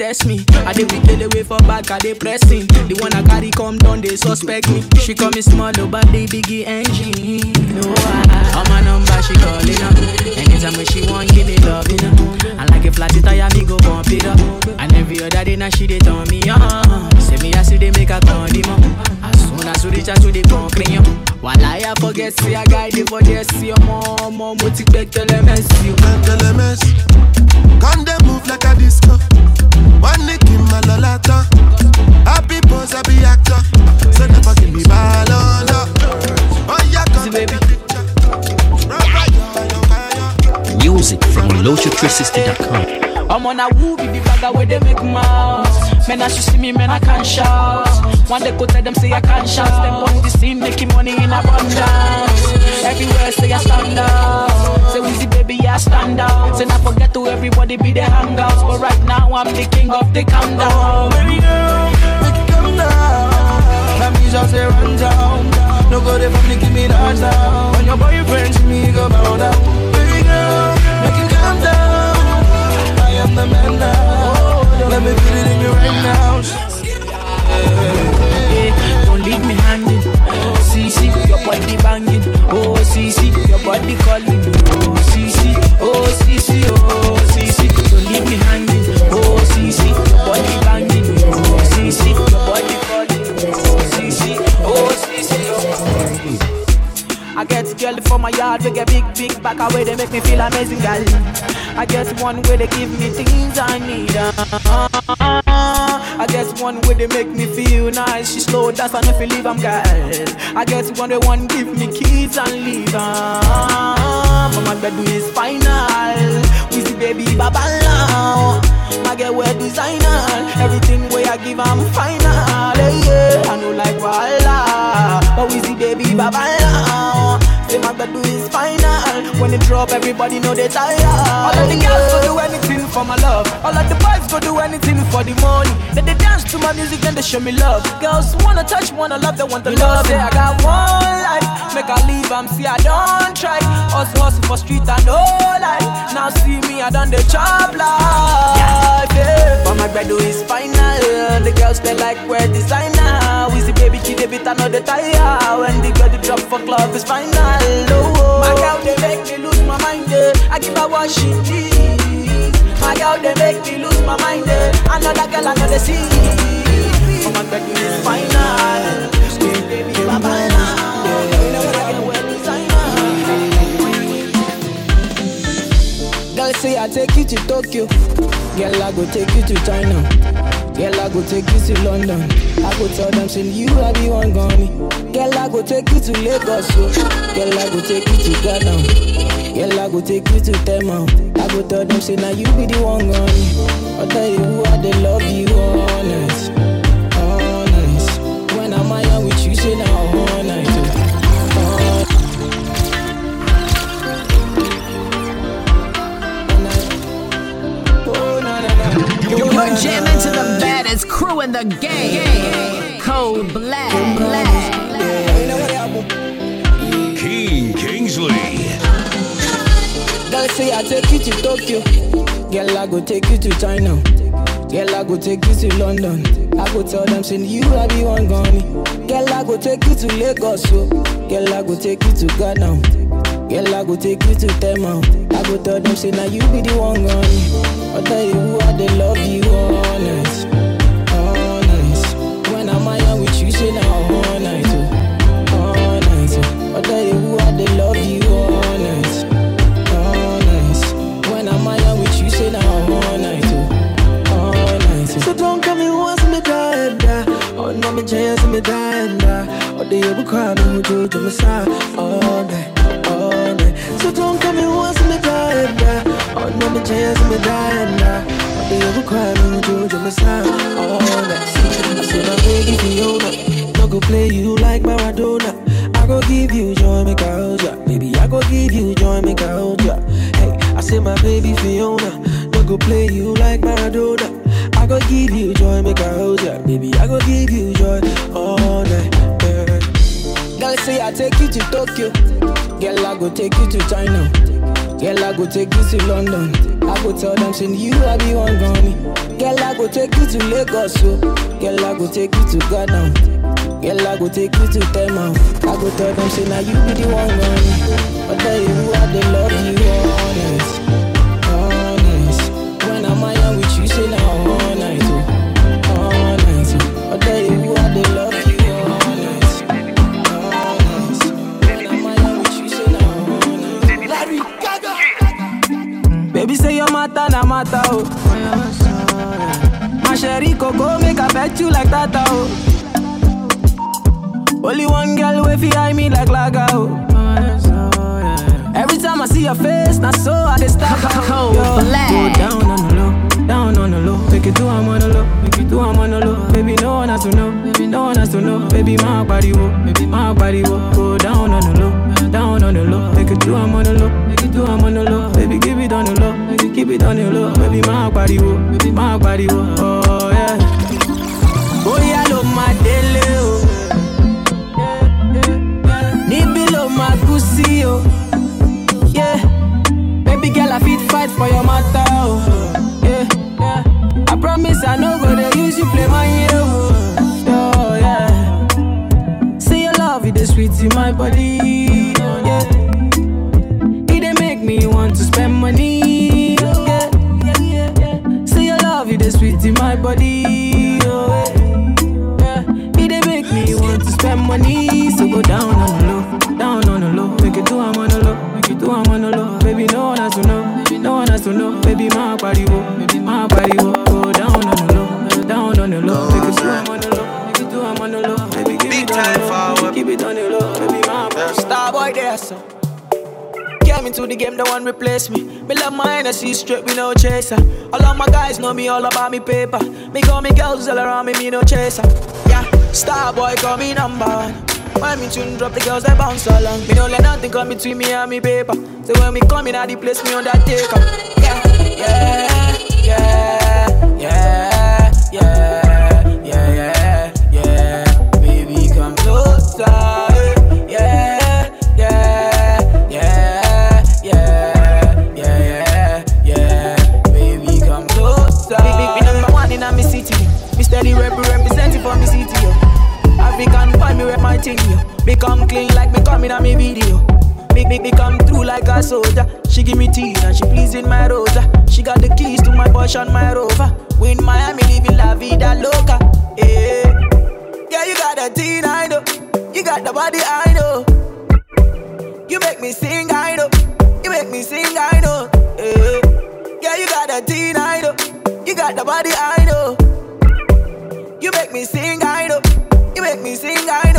Test me. I dey weak away for back, I dey pressing. The one I carry come down, they suspect me. She call me small, oh, but they biggie engine. No, I, on my number she calling up. Anytime when she want, give me love, you know. I like a flat tire, me go bump it up. And every other day now she dey turn me on. Say me I see they make a condiment. As soon as we reach out to the concretion. While I forget, see a guy, they for there, see your mom, mom, expect, tell them, see you. LMS, come they move like a disco. One nick in my lolata. Happy pose, happy actor. So never give me ball under. Oh yeah, come take a picture. Run right, yo, young fire. Music from lotutricity.com. I'm on a woo with the bagger where they make mouth. Man, as you see me, man, I can't shout. One day go tell them say I can't shout. Them on the scene making money in abundance. Everywhere say I stand out. Say Weezy baby, I stand out. Say not forget to everybody be the hangouts. But right now I'm the king of the countdown. Oh, baby girl, make it come down. My music say run down. No go there for me, give me that down. When your boyfriend see me, go bow down. Baby girl, make it calm down. Am the man now. Let me feel it in you right now. Don't leave me hanging. Oh, CC, your body banging. Oh, CC, your body calling. Oh, CC, oh, CC, oh, girl from my yard, we get big, big back away, they make me feel amazing, girl. I get one way they give me things I need. Uh, I get one way they make me feel nice. She slow and if you leave, I'm girl. I get one way one give me keys and leave. Uh, my bedroom is final. We see baby baba now. My girl wear designer. Everything way I give, I'm final. Hey, yeah, I know like Walla. But we see baby baba now. Say my bedroom is final. When it drop, everybody know they tired. All of the girls go do anything for my love. All of the boys go do anything for the money. Then they dance to my music, then they show me love. Girls wanna touch, wanna love, they want the love. Say I got one life, make I leave, I'm see I don't try. Hustle, hustle for street and no life. Now see me, I done the job life. Yeah. But my bedroom is final. The girls they like wear designer. See baby kid, they bit the tire. When the girl they drop for club is final. Oh, my girl they make me lose my mind. Yeah. I give her what she needs. My girl they make me lose my mind. Yeah. Another girl they see. But my bedroom is final. Say I take you to Tokyo. Girl I go take you to China. Girl I go take you to London. I go tell them say you are the one gone. Girl I go take you to Lagos. So. Girl I go take you to Ghana. Girl I go take you to Tema. I go tell them say now you be the one gone. I tell you who I they love you honest, baddest crew in the game. Cold black, black. Keen Kingsley. Girl say I take you to Tokyo. Girl I go take you to China. Girl I go take you to London. I go tell them say you I be one gone. Girl I go take you to Lagos. So. Girl I go take you to Ghana. Girl I go take you to Tema. I go tell them say now you be the one gone. I tell you who I they love you honest, honest. When I'm out with you say now all night, oh, all night. oh. I tell you who I they love you honest, honest. When I'm out with you say now all night, oh, all night. oh. So don't come in once me die and die. Oh, no, me chance me die and die. Oh, the ever cry me who do to my side all night, all night. So don't come in once me die and die. Oh, no, die and die. Oh, the ever cry me who do my side all night. I say my baby Fiona, no go play you like Maradona. I go give you joy, make I hold ya. Baby, I go give you joy, make I hold ya. Hey, I say my baby Fiona, no go play you like Maradona. I go give you joy, make I hold ya. Baby, I go give you joy all night. Girl say I take you to Tokyo. Girl I go take you to China. Girl I go take you to London. I go tell them say you I be one gone. Girl I go take you to Lagos. So. Girl I go take you to Ghana. Girl I go take you to Tema. I go tell them say now you be the one gone. I tell you I they love you matter na matter oh. My sherry coco make I bet you like that oh. Only one girl way fi eye me like laga oh. Every time I see your face, na so I dey start oh. Cold oh, black. Go down on the low, down on the low. Make it do I'm on the low, make it do I'm on the low. Baby no one has to know, baby no one has to know. Baby my body wo, baby my body wo. Go down on the low, down on the low. Make it do I'm on the low, make it do I'm on the low. Baby give it on the low, keep it on the low. Baby my body wo, baby my body wo. Oh yeah. Bóyá ló máa délé o. Níbí ló máa kú sí o. Yeah. Baby girl, I fit fight for your matter. Oh. Yeah. yeah. I promise I no go to use you play my year. Oh. oh, yeah. Say your love, it is sweet in my body. Oh, yeah. It dey make me want to spend money. Sweet in my body. Oh, eh. yeah. It dey make me want to spend money. So go down on the low, down on the low. Make it do I'm on the low, make it do I'm on the low. Baby, no one has to know, no one has to know. Baby, my body wo, baby, my body wo. Go down on the low, down on the low. Make it do I'm on the low, make it do I'm on the low. Baby, keep it on the low, keep it on the low. Baby, my body. Star boy there, so. Came into the game, the one replace me. Me love my Hennessy straight, we no chaser. All of my guys know me all about me paper. Me call me girls all around me, me no chaser. Yeah, star boy call me number one. When me tune drop, the girls they bounce along. Me don't let nothing come between me and me paper. So when me come in, at the place me on that taker. Yeah, yeah, yeah, yeah, yeah, find me. Become clean like me coming on me video. Big, me big come through like a soldier. She give me tea and she pleasing my rosa. She got the keys to my Porsche and my Rover. We in Miami living la vida loca. Yeah, yeah, you got the teen I know. You got the body I know. You make me sing I know. You make me sing I know. Yeah, yeah, you got the teen I know. You got the body I know. You make me sing I know. You make me sing I know.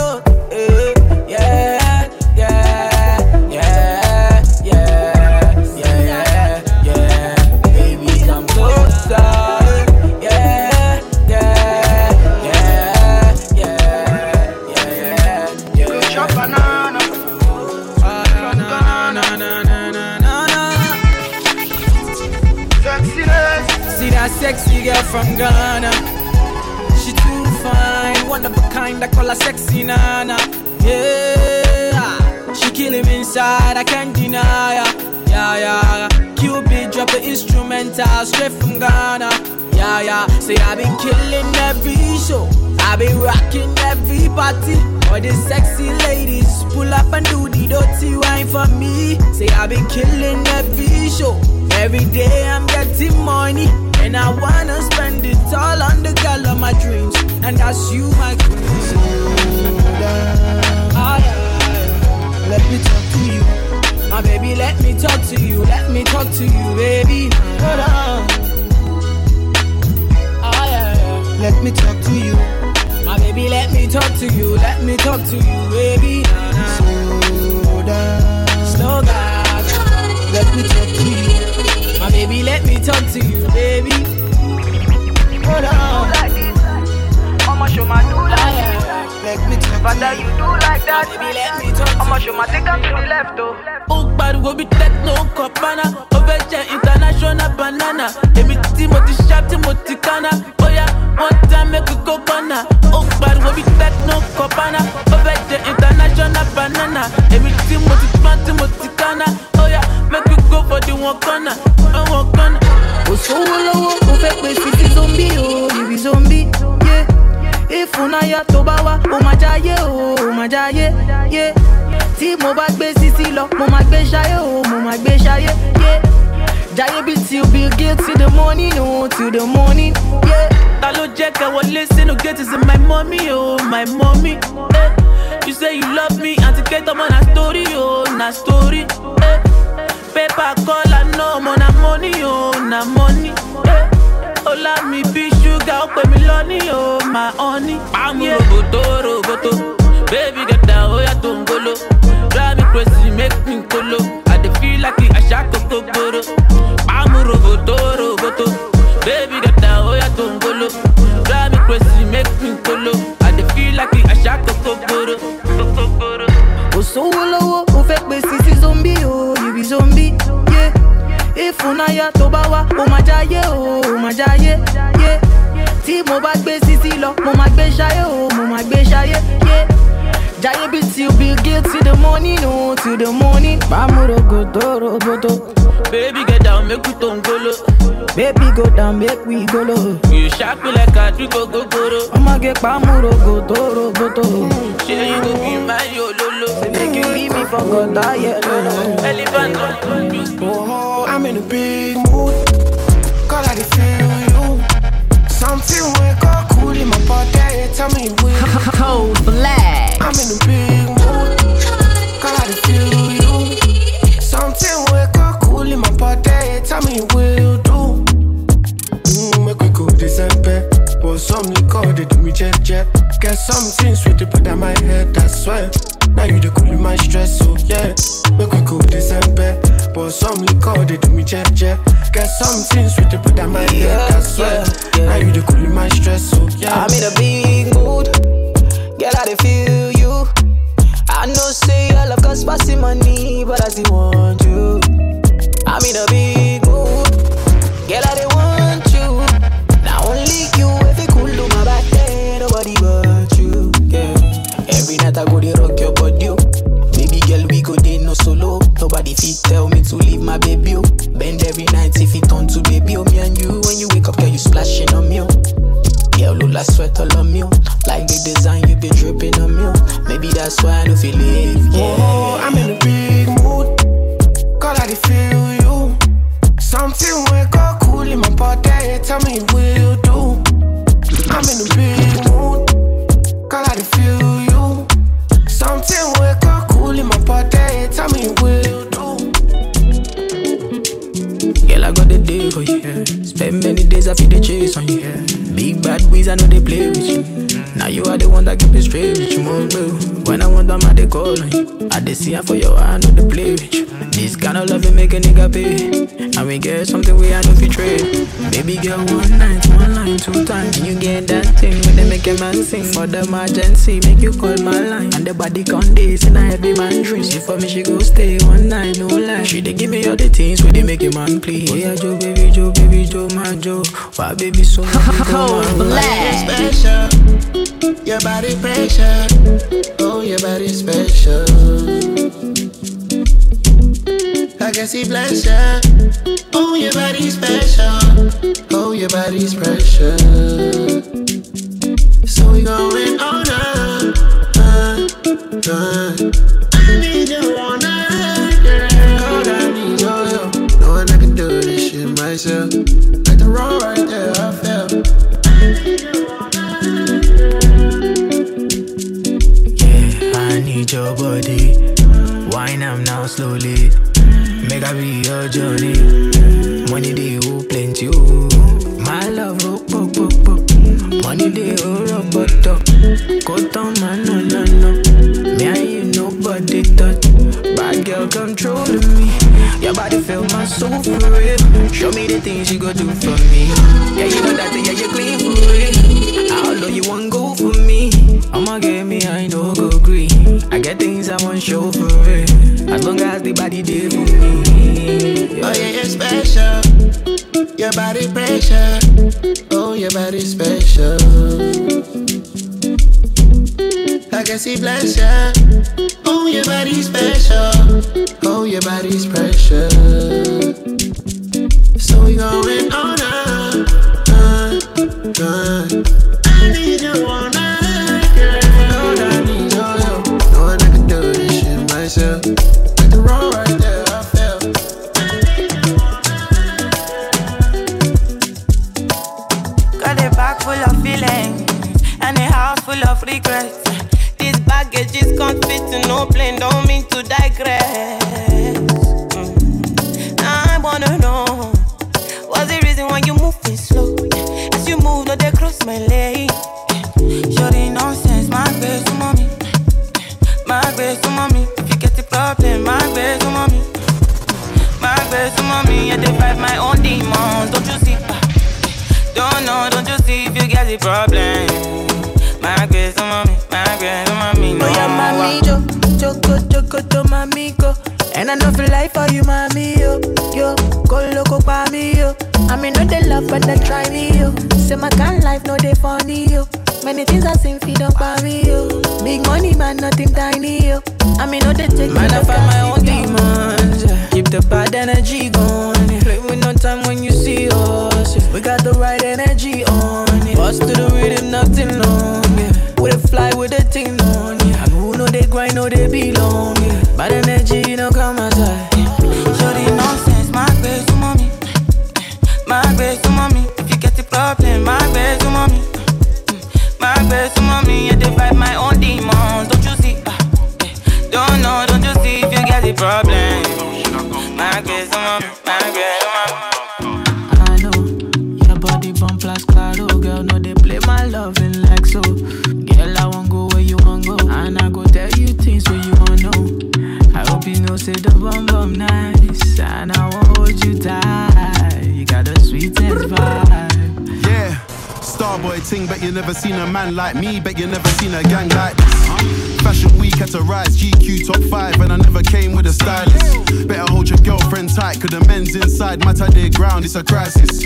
Wá, ó jáyé o, ó máa jáyé, yeah. Tí mo bá gbé sísí lọ, mo máa gbé ṣayé o, mo máa gbé ṣayé, yeah. Jayé bí till bill gates till the morning, oh, till the morning. Bámúrò gòdó roboto. Baby get down, make we tongolo. Baby go down, make we go low. You sharp me like a trick gogoro. I'ma get bámúrò gòdó roboto. Ṣé you go be my yololo? Say make you leave me for gòdá yellow. Elephant on you. Oh, I'm in a big mood. Something wake up cool in my body. Tell me will. Cold black. I'm in a big mood. I dey feel you. Something wake up cool in my body. Tell me will do. Mm, make we go December. But some liquor they do me jet jet. Get something sweet to put on my head. I swear. Now you the cool in my stress, so yeah. Make we go December. But some liquor they do me jet jet. Get some things with the put on my head. I swear. Now you the cool in my stress, so yeah. I'm in a big mood. Girl, I feel you. I know say your love cost passing money, but I still want you. I'm in a big mood. Girl, I want you. Now only you, if it cool do my back nobody but you. Yeah. Every night I go dey rock your Nobody fit tell me to leave my baby. Oh. Bend every night if it turn to baby. Oh, me and you, when you wake up, girl, you splashing on me. Oh. Girl, like sweat all on me. oh. Like the design you be dripping on me. oh. Maybe that's why I don't feel leave. Yeah. Oh, I'm in a big mood. Call I feel you. Something wake up cool in my body. Tell me will do. I'm in a big mood. Call I feel you. Something wake up cool in my body. Tell me Spend many days I feel the chase on you. Yeah. Big bad ways, I know they play with you. Now you are the one that keep it straight with you, more bro. When I want them, I they call on you. I they see her for your I know they play with you. This kind of love will make a nigga pay. And we get something we I fi trade. Baby girl, one night, one line, two times. You get that thing when they make a man sing. For the emergency, make you call my line. And the body con days in a heavy man dream. She for me, she go stay one night, no lie. She they give me all the things where they make a man please. Oh yeah, Joe, baby, Joe, baby, Joe, my Joe. Why baby so much Cold black. Special, your body pressure. Oh, your body special. I can see bless. Oh, your body special. Oh, your body's precious. So we going on uh, uh. Your journey. Money they who plenty oh. My love rock pop pop pop. Money they who rock bottom. Go down man no no no. Me and you nobody touch. Bad girl controlling me. Your body feel my soul for real. Show me the things you go do for me. Yeah you know that yeah you clean for it. Low you want go for me? I'ma get me I know go green. I get things I want show for it. As long as the body there for me. Oh yeah, you're special. Your body pressure. Oh, your body special. I can see bless ya. Oh, your body special. Oh, your body's precious. So we going on up, uh, nothing tiny, yo. I mean, no they take Man, I find my own demons. Keep the bad energy going. Play with no time when you see us. We got the right energy on. Bust to the rhythm, nothing long. We dey fly with the thing on. And who know they grind, know they belong. Bad energy, you know, come outside. The problem? My grace, mommy. My grace. I know your body bump like claro, oh girl. No, they play my loving like so. Girl, I won't go where you want go, and I go tell you things where you want know. I hope you know say the bum bum nice, and I won't hold you tight. You got a sweetest vibe. Yeah. Starboy ting, bet you never seen a man like me, bet you never seen a gang like this. Fashion week had to rise, GQ top five, and I never came with a stylist. Better hold your girlfriend tight, cause the men's inside matter their ground, it's a crisis.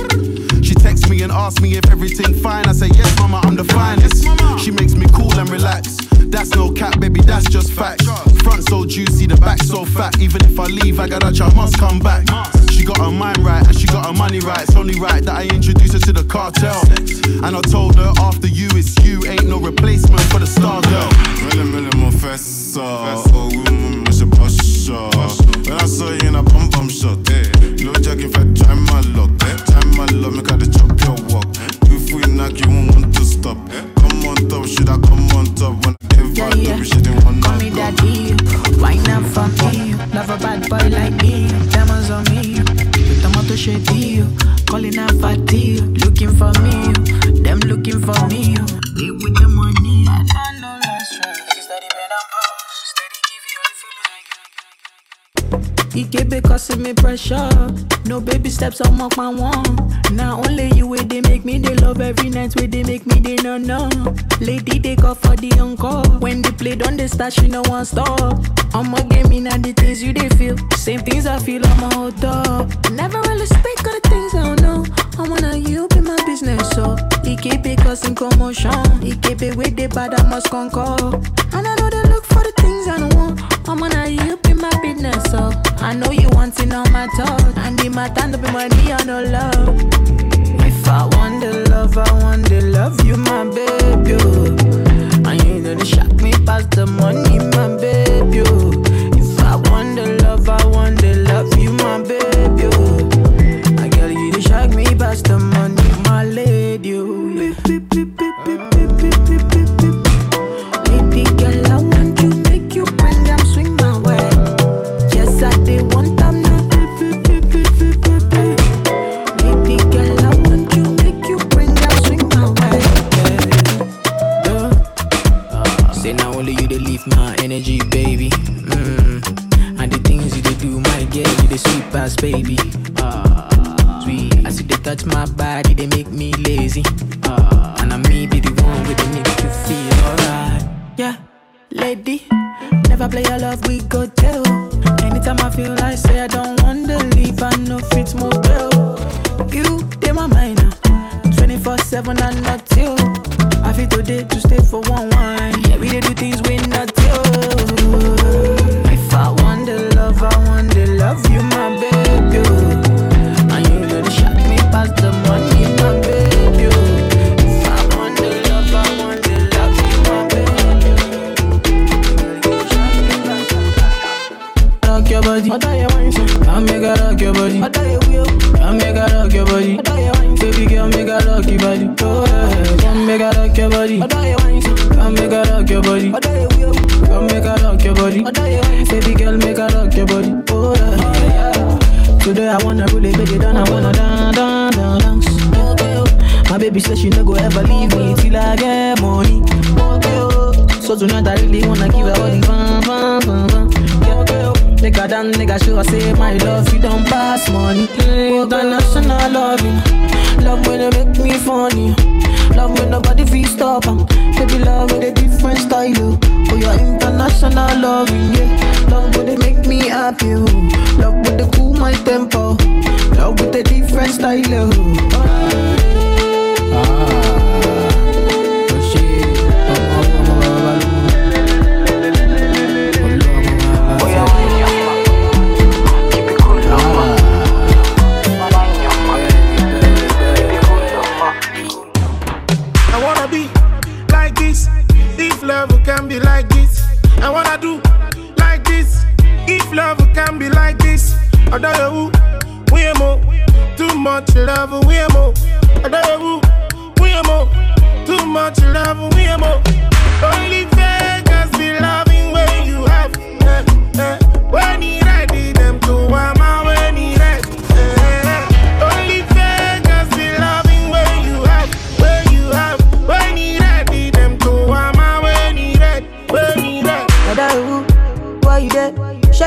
She texts me and asks me if everything fine. I say, yes, mama, I'm the finest. She makes me cool and relax. That's no cap, baby, that's just fact. Front so juicy, the back so fat. Even if I leave, I got a child, must come back. She got her mind right and she got her money right. It's only right that I introduce her to the cartel. And I told her after you, it's you, ain't no replacement for the star girl. Really, really more fessa. Oh, woman, me se pasha. When I saw you in a pump pump shot, eh. Low jacket, fat, try my luck, eh. Try my luck, make I the chop your walk. If we knock, you won't want to stop. Come on top, should I come on top? When Yeah, yeah. yeah. she didn't Call me daddy, wine up for me. Love a bad boy like me, diamonds on me. Tomato shady, calling out fatty, looking for me. Them looking for. Me Ikebe causing me pressure. No baby steps, I'm up my one. Now only you way they make me they love every night where they make me they no no. Lady they call for the encore. When they play on the start she no one stop. I'ma get me now the things you they feel. Same things I feel I'm a hold up. Never really speak of the things I don't know. I wanna you be my business so. Ike baby, with the bad, I must conquer. And I know they look for the things I don't want. I'm gonna you be my business, so I know you wanting all my thoughts. And the matter no be money or oh, no love. If I I we more. Too much love, we am more. Too much love, we. Only Vegas be loving when you have. eh, eh. When he ready, them to ama when he ready. eh. Only Vegas be loving when you have, when you have, when he ready, them to ama when he ready, why you there?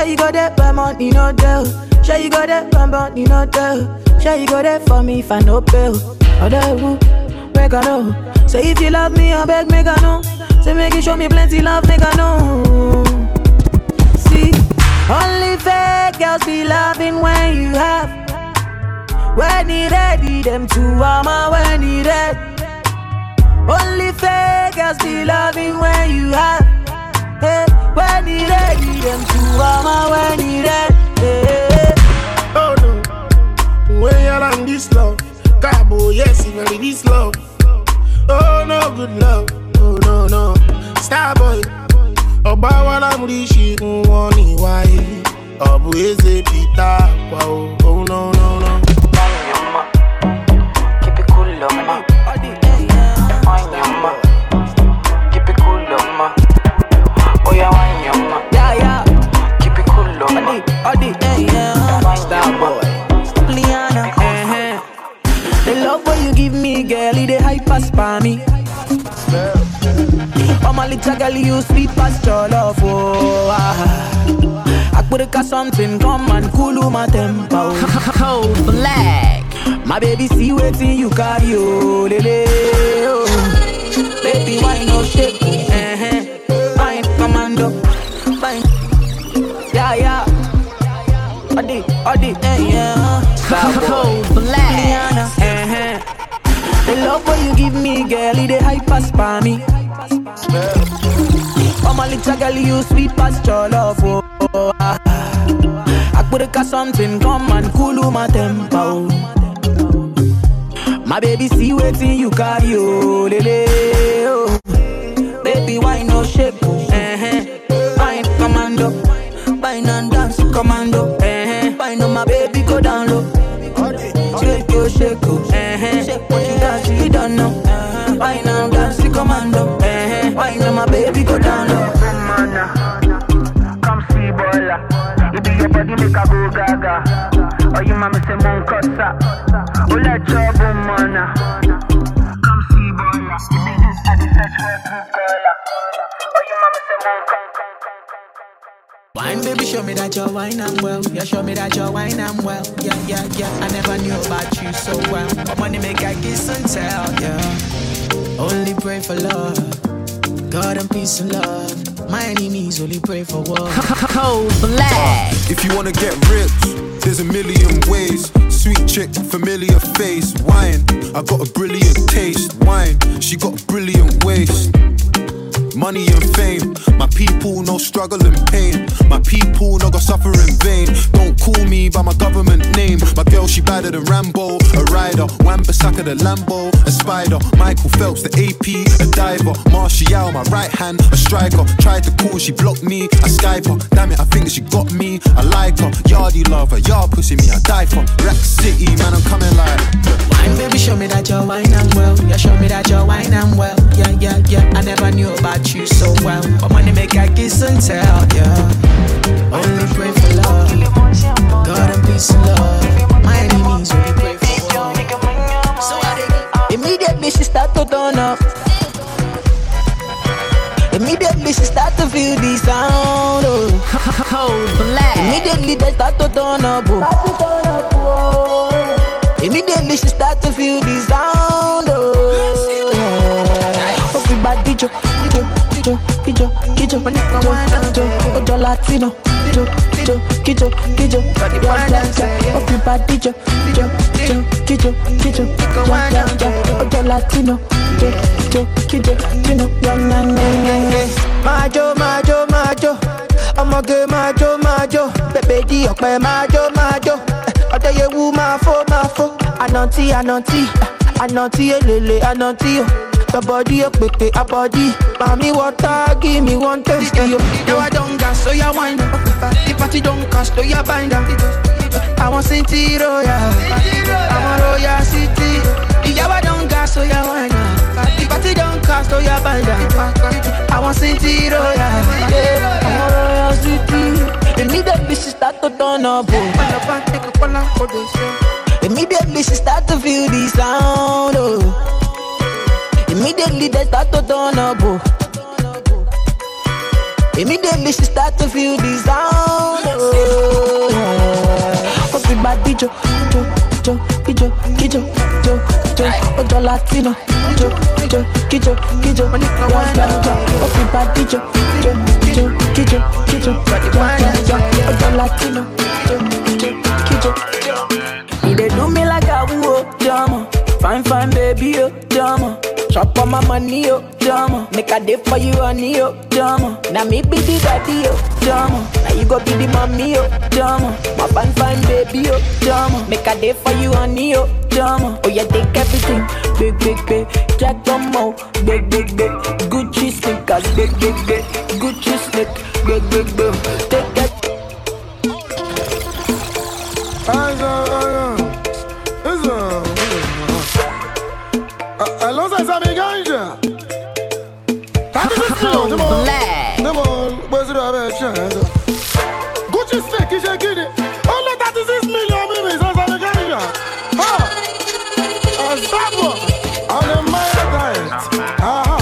You got that, but money no tell. Sure you got that, but money no tell. Sure you got that for me if I no pay. Other who, make I know. Say if you love me, I beg make I know. Say make you show me plenty love, make I know. See, only fake girls be loving when you have. When he ready, them two ama when he ready. Only fake girls be loving when you have. Hey, when he ready, them two ama when he ready. Hey. When you're on this love, Cabo, yes, even this love. Oh no, good love. Oh no, no, Starboy. Ọba wa la muri ṣi ń wọ́n ní wáyé. Ọ̀bù eze Peter pa o. Oh no, no, no. Yeah, for me. Oh, my little girl, you sweet past your love, oh. ah. I put a something, come and cool my tempo. Cold black. My baby, see waiting you carry, oh, lele, oh. Baby, why no shake? Uh-huh. Fine, commando, fine. Yeah, yeah. Adi, Adi, eh, yeah. Cold love what you give me, girl, it dey hype as for me. Oh my little girl, you sweet past your love. Oh, oh, ah. I put a something, come and cool my tempo. My baby, see waiting you carry, oh, lele, oh. Baby, why no shake, oh, eh, Fine, commando, wine and dance, commando, eh, Wine on my baby, go down low. Baby, go down low. Uh, come see bola. Uh. You be your body make a go gaga. Oh, you mama say mon kosa. Oh, let your boom mana. Uh, come see bola. You be this the search for a true caller. Oh, you mama say mon kon kon kon. Wine, baby, show me that you're wine and well. Yeah, show me that you're wine and well. Yeah, yeah, yeah. I never knew about you so well. Money make I kiss and tell. Yeah. Only pray for love. God and peace and love. My enemies only pray for war. Cold black. Uh, if you wanna get rich, there's a million ways. Sweet chick, familiar face, wine. I got a brilliant taste, wine. She got a brilliant waist. Money and fame, my people no struggle and pain. My people no go suffer in vain. Don't call me by my government name. My girl she better than Rambo, a rider. Wan Bissaka the Lambo, a spider. Michael Phelps the AP, a diver. Martial my right hand, a striker. Tried to call, she blocked me. I Skype damn it I think she got me. I like her, yardy lover, yard pussy me I die for. Rack City man I'm coming like. Wine, baby, show me that you're wine and well. Yeah, show me that you're wine and well. Yeah, yeah, yeah. I never knew about you so well. But money make I kiss and tell. Yeah. Only pray for love. God and peace and love. My enemies only pray for war. So I dey- Immediately she start to turn up. Immediately she start to feel the sound. Oh. Cold black. Immediately they start to turn up. Oh. Immediately she start to feel the sound. Oh. Everybody jo, jo, jo, kijo, kijo, jo, jo, ojo Latino, jo, jo, kijo, kijo, ja, ja, ja. Everybody jo, jo, jo, kijo, kijo, ja, ja, ja. Ojo Latino, jo, jo, kijo, kino, ja, ja, ja, ja. Majo, majo, majo. Ọmọge majo, majo. Bẹ̀bẹ̀ di ọ̀pẹ majo, majo. Ọ̀dẹ́yẹwù máa fó, máa fó. Ànàntí, ànàntí. Ànàntí elele, ànàntí o. Your body a pepe, a body. Mami water, give me one taste. Yo, yo, I don't gas, so ya wine. The party don't cost, so ya bind up. I want City Royal. I want Royal City. Yeah, I don't gas, so ya wine. The party don't cost, so ya bind up. I want City Royal. Yeah, I want Royal City. Immediately she start to turn up. Immediately she start to feel the sound. Oh. They start to turn up. Oh. Immediately she start to feel the sound. Oh. Everybody jo, jo, jo, kijo, kijo, jo, jo, ojo oh, Latino, jo, jo, kijo, kijo, jo, jo, jo, kijo, kijo, ja, ja, ja. Ojo Latino, jo, jo, kijo. Dey do me like a woo, drama. Fine, fine, baby, oh, drama. Chop on my money, oh, drama. Make a day for you, honey, oh, drama. Now me be the daddy, oh, drama. Now you go be the mommy, oh, drama. My fine, fine, baby, oh, drama. Make a day for you, honey, oh, drama. Oh, yeah, take everything. Big, big, big. Jack out. Big, big, big. Gucci sneakers. Big, big, big. Gucci sneak. Big, big, big. Take that. Hello, c'est Sammy Ganja. Cold black. Gucci snake, is Guinea. Only 36 million baby, c'est Sammy Ganja. Ah, a Zabo, on a Maya diet. Aha.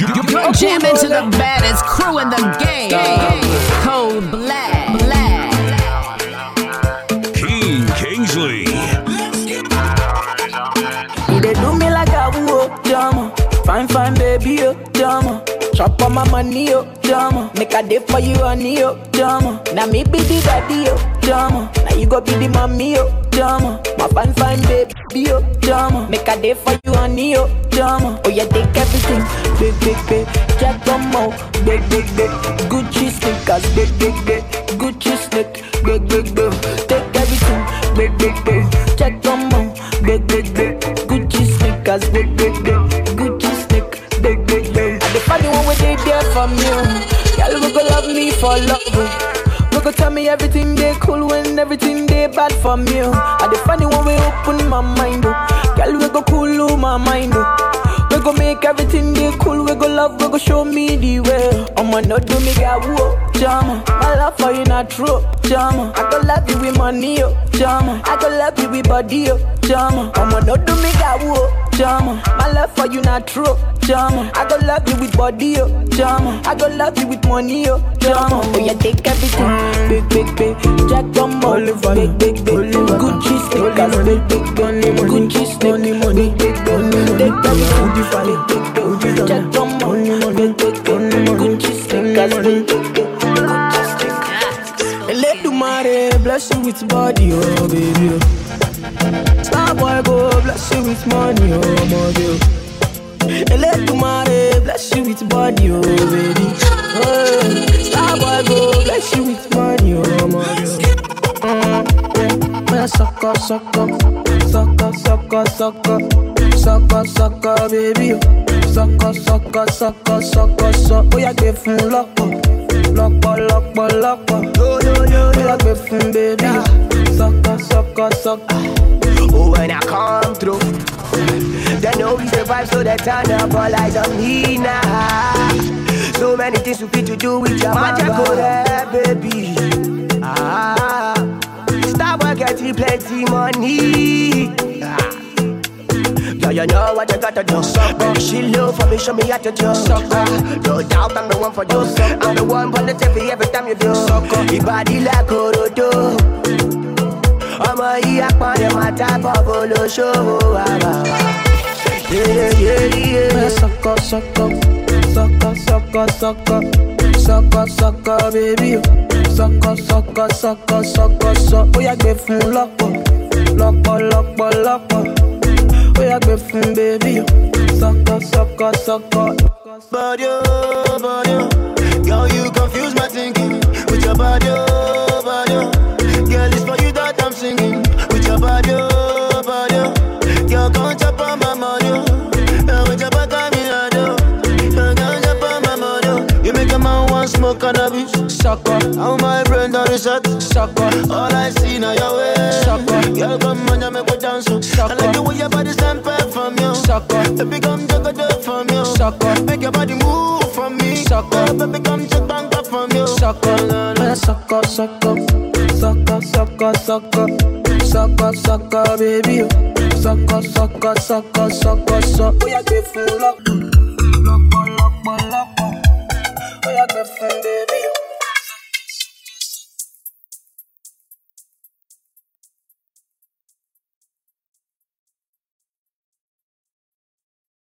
You're jamming to the baddest crew in the game. Chop on my money, yo, drama. Make a day for you, honey, yo, drama. Now me be the daddy, yo, drama. Now you go be the mommy, yo, drama. My fine, fine baby, yo, drama. Make a day for you, honey, yo, drama. Oh, yeah, take everything, big, big, big. Jack Domo, big, big, big. Gucci sneakers, big, big, big. Gucci sneak, big, big, big. Take everything, big, big, big. Jack Domo, big, big, big. Gucci sneakers, big, big, big. They there. Y'all go love me for love. We go tell me everything they cool when everything they bad for me. I the one we open my mind. Girl we go cool my mind. Go make everything they cool. We go love. We go show me the way. I'ma not do me got whoa, jama. My love for you not true, jama. I go love you with money, yo, jama. I go love you with body, yo, jama. I'ma not do me got whoa, jama. My love for you not true, jama. I go love you with body, yo, jama. I go love you with money, yo, jama. Oh yeah, take everything, big, big, big. Jack Dumbo, big, big, big. Gucci sneakers, big, big, big. Gucci sneakers, bless you with body, oh baby. oh. Star boy go bless you with money, oh body. oh. Let the bless you with body, oh baby. Oh, Star boy go bless you with money, oh body. Mm, yeah. Sucker, sucker, sucker, sucker, sucker, sucker, sucker, baby. oh. Sucker, sucker, sucker, sucker, sucker. Oh, yeah, give fun lọ́pọ̀, lọ́pọ̀, lọ́pọ̀. Oh, yeah, give fun baby. oh. Sucker, sucker, sucker. Oh, when I come through, they know we survive, so they turn up all eyes on me now. So many things we fit to do with your magic, there, baby. Ah, stop getting plenty money. Yeah, you know what you gotta do. Sucker. She love for me, show me how to do. Sucker. No doubt I'm the one for you. I'm the one for the TV every time you do. Sucker. Your body like Orodo. ọmọ yìí apọ̀lẹ̀ máa tábọ̀ bó ló ṣòwò àbá. Man, sucker, sucker, sucker, sucker, sucker, sucker, sucker, baby. oh. Sucker, sucker, sucker, sucker, sucker. Ó yá gbé fún lọ́pọ̀, lọ́pọ̀, lọ́pọ̀, lọ́pọ̀. Ó yá gbé fún baby. oh. Sucker, sucker, sucker. Body, oh, body, oh. Girl, you confuse my thinking with your body, oh. How my brain done reset, sucker. All I see now your way, sucker. Girl, come on, you make me dance, oh. I like the way your body stand back from you, sucker. Baby, come take a dip from you, sucker. Make your body move from me, sucker. Baby, come take bank up from you, sucker. Man, sucker, sucker, sucker, sucker, sucker, sucker, sucker, baby. Sucker, sucker, sucker, sucker, sucker. Ó yá gbé fún lọ́pọ̀, lọ́pọ̀, lọ́pọ̀, lọ́pọ̀. Ó yá gbé fún baby.